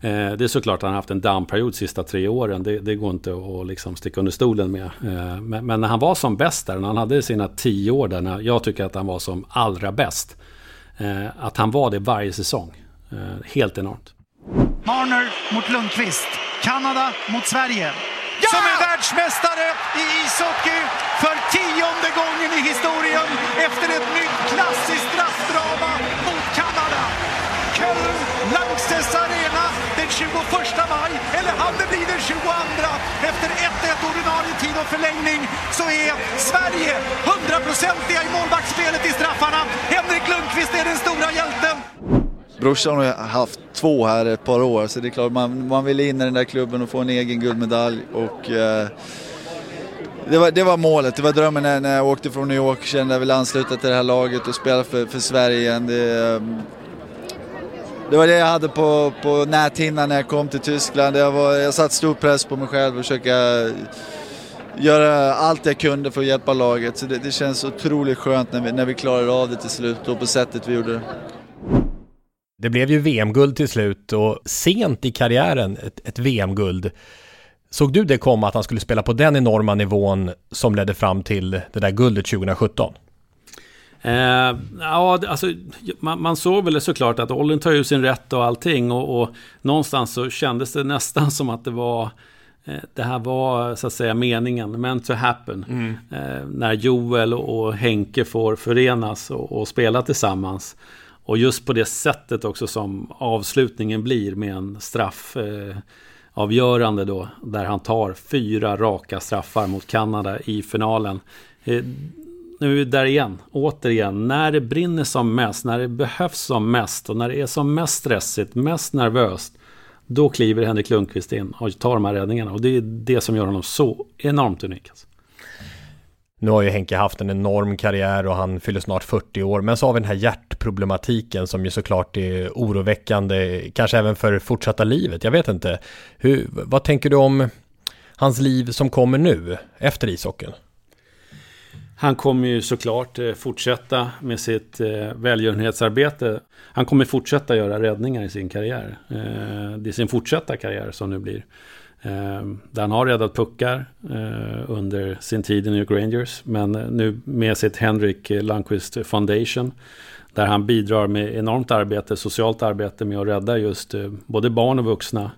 Eh, Det är såklart att han har haft en downperiod sista tre åren. Det, det går inte att liksom sticka under stolen med. Eh, Men, men när han var som bäst där, när han hade sina tio år där, när jag tycker att han var som allra bäst. eh, Att han var det varje säsong. Eh, Helt enormt. Marner mot Lundqvist. Kanada mot Sverige. Som är världsmästare i ishockey för tionde gången i historien efter ett nytt klassiskt straffdrama mot Kanada. Köln, Langsess Arena den 21 maj, eller hade det bli den 22. Efter 1-1 ordinarie tid och förlängning så är Sverige hundraprocentiga i målvaktsspelet i straffarna. Henrik Lundqvist är den stora hjälten. Brorsan har haft två här ett par år så det är klart man, man vill in i den där klubben och få en egen guldmedalj och eh, det, var, det var målet, det var drömmen när, när jag åkte från New York kände jag ville ansluta till det här laget och spela för, för Sverige igen. Det, eh, det var det jag hade på, på näthinnan när jag kom till Tyskland. Jag, var, jag satt stor press på mig själv och försöka göra allt jag kunde för att hjälpa laget. Så det, det känns otroligt skönt när vi, när vi klarade av det till slut och på sättet vi gjorde det. Det blev ju VM-guld till slut och sent i karriären ett, ett VM-guld. Såg du det komma att han skulle spela på den enorma nivån som ledde fram till det där guldet 2017? Eh, ja, alltså, man, man såg väl såklart att åldern tar ju sin rätt och allting. Och, och någonstans så kändes det nästan som att det var eh, det här var så att säga meningen, meant to happen. Mm. Eh, när Joel och Henke får förenas och, och spela tillsammans. Och just på det sättet också som avslutningen blir med en straff eh, avgörande då. Där han tar fyra raka straffar mot Kanada i finalen. Nu är vi där igen, återigen. När det brinner som mest, när det behövs som mest och när det är som mest stressigt, mest nervöst. Då kliver Henrik Lundqvist in och tar de här räddningarna. Och det är det som gör honom så enormt unik. Alltså. Nu har ju Henke haft en enorm karriär och han fyller snart 40 år. Men så har vi den här hjärtproblematiken som ju såklart är oroväckande, kanske även för fortsatta livet. Jag vet inte. Hur, vad tänker du om hans liv som kommer nu, efter ishockeyn? Han kommer ju såklart eh, fortsätta med sitt eh, välgörenhetsarbete. Han kommer fortsätta göra räddningar i sin karriär. Eh, det är sin fortsatta karriär som nu blir. Där han har räddat puckar under sin tid i New York Rangers. Men nu med sitt Henrik Lundqvist Foundation. Där han bidrar med enormt arbete, socialt arbete med att rädda just både barn och vuxna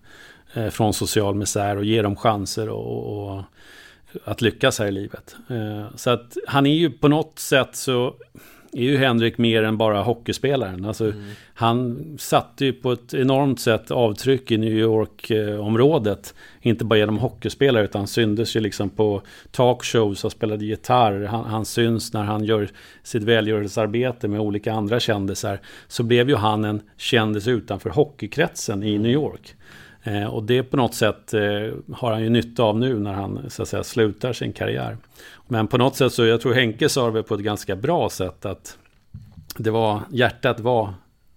från social misär och ge dem chanser och, och att lyckas här i livet. Eh, så att han är ju på något sätt så är ju Henrik mer än bara hockeyspelaren. Alltså, mm. Han satte ju på ett enormt sätt avtryck i New York-området. Inte bara genom hockeyspelare utan syndes ju liksom på talkshows och spelade gitarr. Han, han syns när han gör sitt välgörenhetsarbete med olika andra kändisar. Så blev ju han en kändis utanför hockeykretsen i New York. Eh, och det på något sätt eh, har han ju nytta av nu när han så att säga slutar sin karriär. Men på något sätt så, jag tror Henke sa det på ett ganska bra sätt att det var, hjärtat var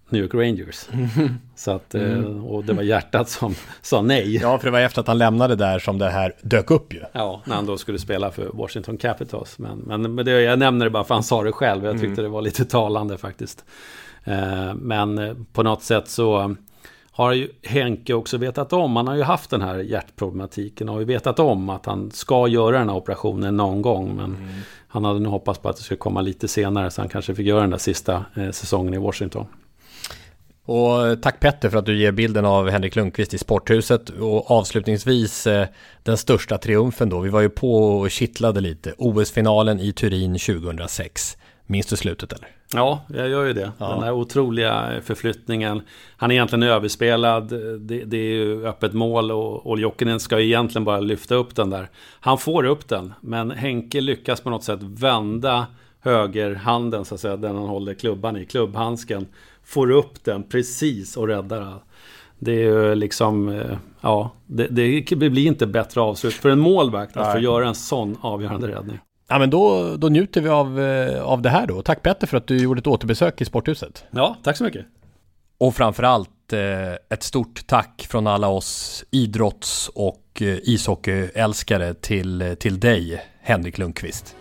New York Rangers. [LAUGHS] Så att, eh, mm. Och det var hjärtat som sa nej. Ja, för det var efter att han lämnade där som det här dök upp ju. Ja, när han då skulle spela för Washington Capitals. Men, men, men det, jag nämner det bara för han sa det själv. Jag tyckte mm. det var lite talande faktiskt. Men på något sätt så har ju Henke också vetat om. Han har ju haft den här hjärtproblematiken och har ju vetat om att han ska göra den här operationen någon gång. Men mm. han hade nog hoppats på att det skulle komma lite senare så han kanske fick göra den där sista eh, säsongen i Washington. Och eh, tack Petter för att du ger bilden av Henrik Lundqvist i Sporthuset. Och avslutningsvis eh, den största triumfen då. Vi var ju på och kittlade lite. OS-finalen i Turin 2006. Minns du slutet eller? Ja, jag gör ju det. Ja. Den här otroliga förflyttningen. Han är egentligen överspelad. Det, det är ju öppet mål och Oljokinen ska egentligen bara lyfta upp den där. Han får upp den, men Henke lyckas på något sätt vända högerhanden, så att säga, den han håller klubban i, klubbhandsken. Får upp den precis och räddar den. Det är ju liksom, eh, ja, det, det blir inte bättre avslut för en målvakt att få göra en sån avgörande räddning. Ja men då, då njuter vi av, eh, av det här då. Tack Petter för att du gjorde ett återbesök i Sporthuset. Ja, tack så mycket. Och framförallt eh, ett stort tack från alla oss idrotts och eh, ishockeyälskare till, till dig, Henrik Lundqvist.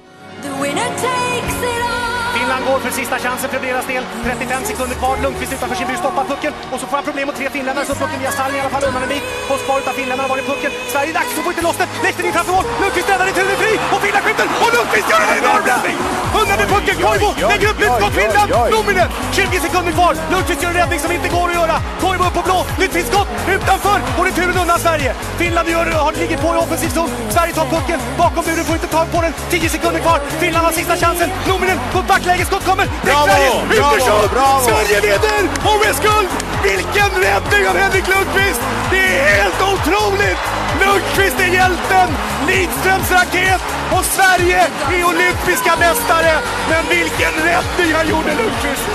Går för sista chansen för deras del. 35 sekunder kvar. Lundqvist utanför sin bur stoppar pucken. Och så får han problem mot tre finländare. Så pucken via sargen i alla fall undan en bit. Hålls kvar utav finnländarna. Var är pucken? Sverige dags. Så får inte loss den. Lehtonen framför mål. Lundqvist räddar returen fri. Och Finland skjuter. Och Lundqvist gör en enorm räddning! Undan med pucken. Koivu lägger upp nytt skott. Finland. Nominen. 20 sekunder kvar. Lundqvist gör en räddning som inte går att göra. Koivu upp på blå. Nytt fint skott. Utanför. Och returen undan Sverige. Finland gör, har, ligger på i offensiv zon. Sverige tar pucken. Bakom buren. Får inte tag på den. 10 sekunder kvar. Finland har sista chansen. Nominen på backläge. Skott kommer. Bravo! Sverige! Bravo! Sverige leder! OS-guld! Vilken räddning av Henrik Lundqvist! Det är helt otroligt! Lundqvist är hjälten! Lidströms raket! Och Sverige är olympiska mästare! Men vilken räddning han gjorde, Lundqvist!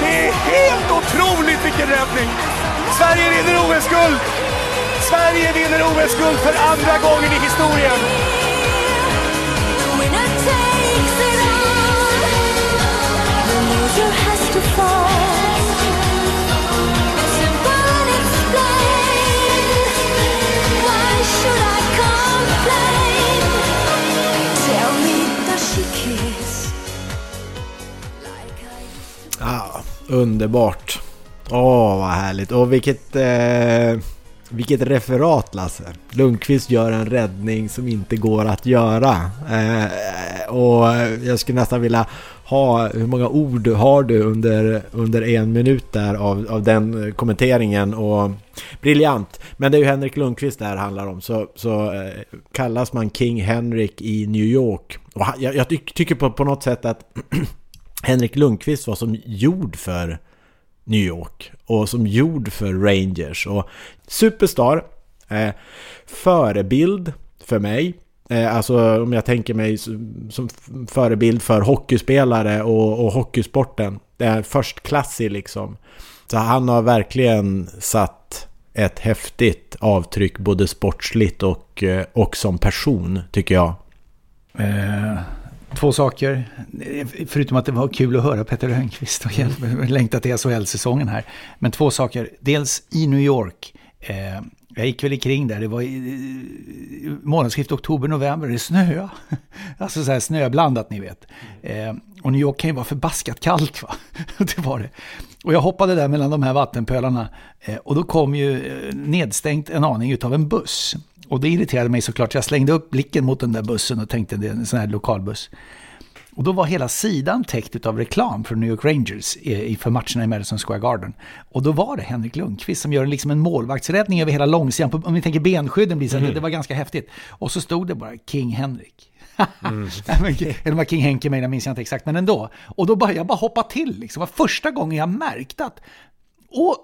Det är helt otroligt vilken räddning! Sverige vinner OS-guld! Sverige vinner OS-guld för andra gången i historien! Underbart. Åh, vad härligt. Och vilket... Eh, vilket referat Lasse. Lundqvist gör en räddning som inte går att göra. Eh, och jag skulle nästan vilja ha, hur många ord har du under, under en minut där av, av den kommenteringen och briljant. Men det är ju Henrik Lundqvist det här handlar om så, så eh, kallas man King Henrik i New York. Och jag, jag tycker på, på något sätt att [CLEARS THROAT] Henrik Lundqvist var som gjord för New York och som gjord för Rangers och superstar, eh, förebild för mig Eh, alltså om jag tänker mig som förebild för hockeyspelare och, och hockeysporten. Det är förstklassig liksom. Så han har verkligen satt ett häftigt avtryck både sportsligt och, eh, och som person tycker jag. Eh, två saker. Förutom att det var kul att höra Peter Rönnqvist och längta till SHL-säsongen här. Men två saker. Dels i New York. Eh, jag gick väl kring där, det var i, månadsskiftet oktober-november, det snöade. [LAUGHS] Alltså så här snöblandat ni vet. Eh, och New York kan ju vara förbaskat kallt va. [LAUGHS] det var det. Och jag hoppade där mellan de här vattenpölarna eh, och då kom ju eh, nedstängt en aning utav en buss. Och det irriterade mig såklart, jag slängde upp blicken mot den där bussen och tänkte det är en sån här lokalbuss. Och då var hela sidan täckt av reklam från New York Rangers för matcherna i Madison Square Garden. Och då var det Henrik Lundqvist som gör liksom en målvaktsräddning över hela långsidan. Om ni tänker benskydden blir så mm. det, det var ganska häftigt. Och så stod det bara King Henrik. Mm. [LAUGHS] Eller var King Henke med, jag minns jag inte exakt, men ändå. Och då bara, jag bara hoppade till liksom. Det var första gången jag märkte att, åh,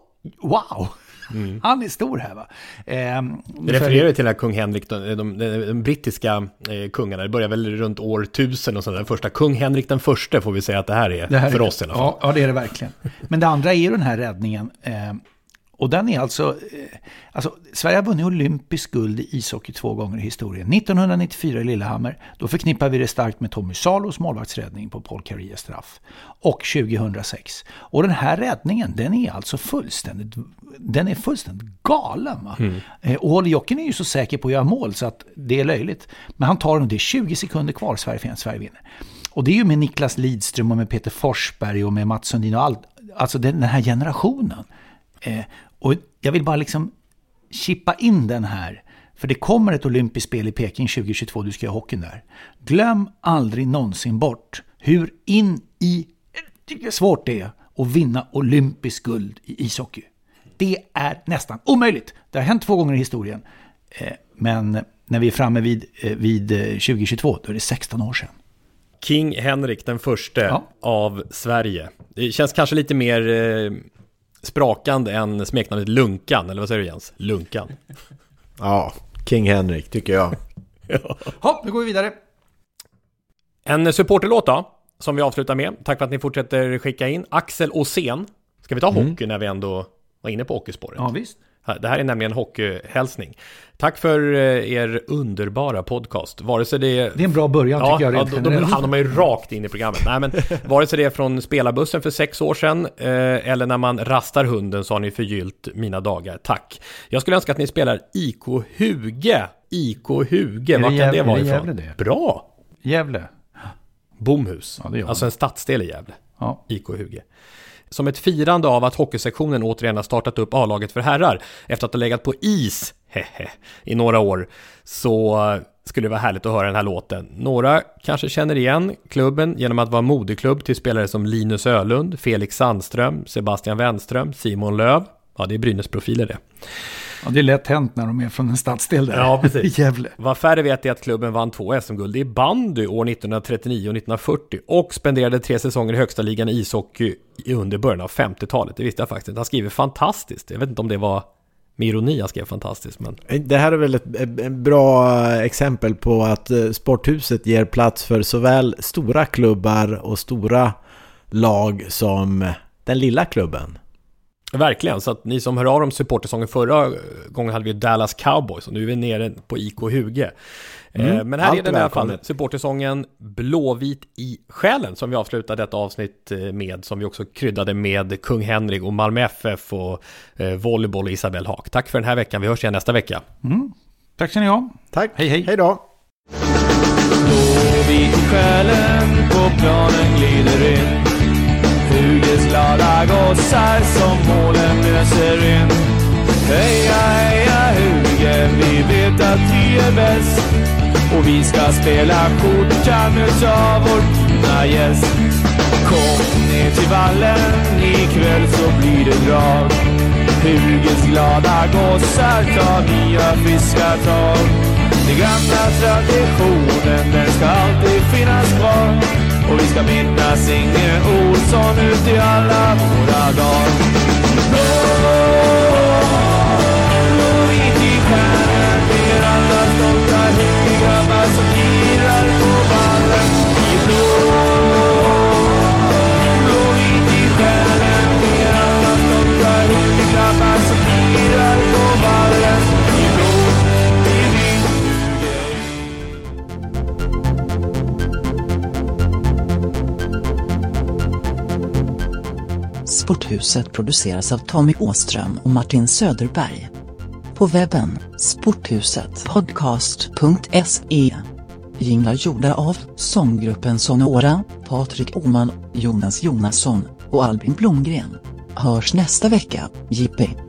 wow! Mm. Han är stor här va. Eh, det refererar till den här kung Henrik, de, de, de, brittiska eh, kungarna. Det börjar väl runt år 1000 och sådär. Första kung Henrik den första får vi säga att det här är, det här för är, oss i alla fall. Ja, ja, det är det verkligen. Men det andra är ju den här räddningen. Eh, och den är alltså, eh, alltså, Sverige har vunnit olympisk guld i ishockey två gånger i historien. 1994 i Lillehammer, då förknippar vi det starkt med Tommy Salos målvaktsräddning på Paul Carriers straff. Och 2006. Och den här räddningen, den är alltså fullständigt, den är fullständigt galen. Va? Mm. Eh, och Holly Jocken är ju så säker på att göra mål så att det är löjligt. Men han tar den, det är 20 sekunder kvar, Sverige, Sverige vinner. Och det är ju med Niklas Lidström och med Peter Forsberg och med Mats Sundin och allt. Alltså den, den här generationen. Eh, och jag vill bara liksom chippa in den här. För det kommer ett olympiskt spel i Peking 2022, du ska göra hockeyn där. Glöm aldrig någonsin bort hur in i svårt det är att vinna olympisk guld i ishockey. Det är nästan omöjligt. Det har hänt två gånger i historien. Eh, men när vi är framme vid, eh, vid 2022, då är det 16 år sedan. King Henrik den första ja. av Sverige. Det känns kanske lite mer sprakande än smeknamnet Lunkan, eller vad säger du Jens? Lunkan. Ja, King Henrik tycker jag. [LAUGHS] ja. Hopp, nu går vi vidare. En supporterlåt då, som vi avslutar med. Tack för att ni fortsätter skicka in. Axel Åsén. Ska vi ta mm. hockey när vi ändå var inne på hockeyspåret? Ja, visst. Det här är nämligen hockeyhälsning. Tack för eh, er underbara podcast. Vare sig det... Det är en bra början ja, tycker jag. Rent ja, då, då hamnar man ju rakt in i programmet. Nej, men [LAUGHS] vare sig det är från spelarbussen för sex år sedan eh, eller när man rastar hunden så har ni förgyllt mina dagar. Tack. Jag skulle önska att ni spelar IK Huge. IK Huge, vad kan det vara ifrån? Det? Bra! Gävle. Bomhus. Ja, alltså en stadsdel i Gävle. Ja. IK Huge. Som ett firande av att hockeysektionen återigen har startat upp A-laget för herrar efter att ha legat på is [LAUGHS] hehe, i några år så skulle det vara härligt att höra den här låten. Några kanske känner igen klubben genom att vara moderklubb till spelare som Linus Ölund, Felix Sandström, Sebastian Wenström, Simon Löv. Ja, det är Brynäs-profiler det. Ja, det är lätt hänt när de är från en stadsdel där. Ja, precis. [LAUGHS] Gävle. Vad färre vet är att klubben vann två SM-guld i bandy år 1939 och 1940 och spenderade tre säsonger i högsta ligan i ishockey under början av 50-talet. Det visste jag faktiskt inte. Han skriver fantastiskt. Jag vet inte om det var med ironi han skrev fantastiskt. Men... Det här är väl ett, ett bra exempel på att eh, sporthuset ger plats för såväl stora klubbar och stora lag som den lilla klubben. Verkligen, så att ni som hör av om supportersäsongen förra gången hade vi Dallas Cowboys och nu är vi nere på IK Huge. Eh, mm, Men här är den i alla fall supportersången Blåvit i själen som vi avslutar detta avsnitt eh, med som vi också kryddade med Kung Henrik och Malmö FF och eh, volleyboll och Isabelle Haak. Tack för den här veckan, vi hörs igen nästa vecka. Mm. Tack ska ni ha. Tack. Hej hej. Hej då. Blåvit i själen på planen glider in Huges glada gossar som målen löser in Heja, heja Huge, vi vet att vi är bäst och vi ska spela skjortan utav vår fina gäst. Kom ner till vallen, ikväll så blir det drag. Huges glada gossar tar nya friska tag. Den gamla traditionen, den ska alltid finnas kvar. Och vi ska minnas Inge Olsson ut i alla våra dagar. Blå, och vit i stjärnan, ner alla stolta grabbar som Sporthuset produceras av Tommy Åström och Martin Söderberg på webben sporthusetpodcast.se. Jinglar gjorda av sånggruppen Sonora, Patrik Oman, Jonas Jonasson och Albin Blomgren. Hörs nästa vecka, Jippi.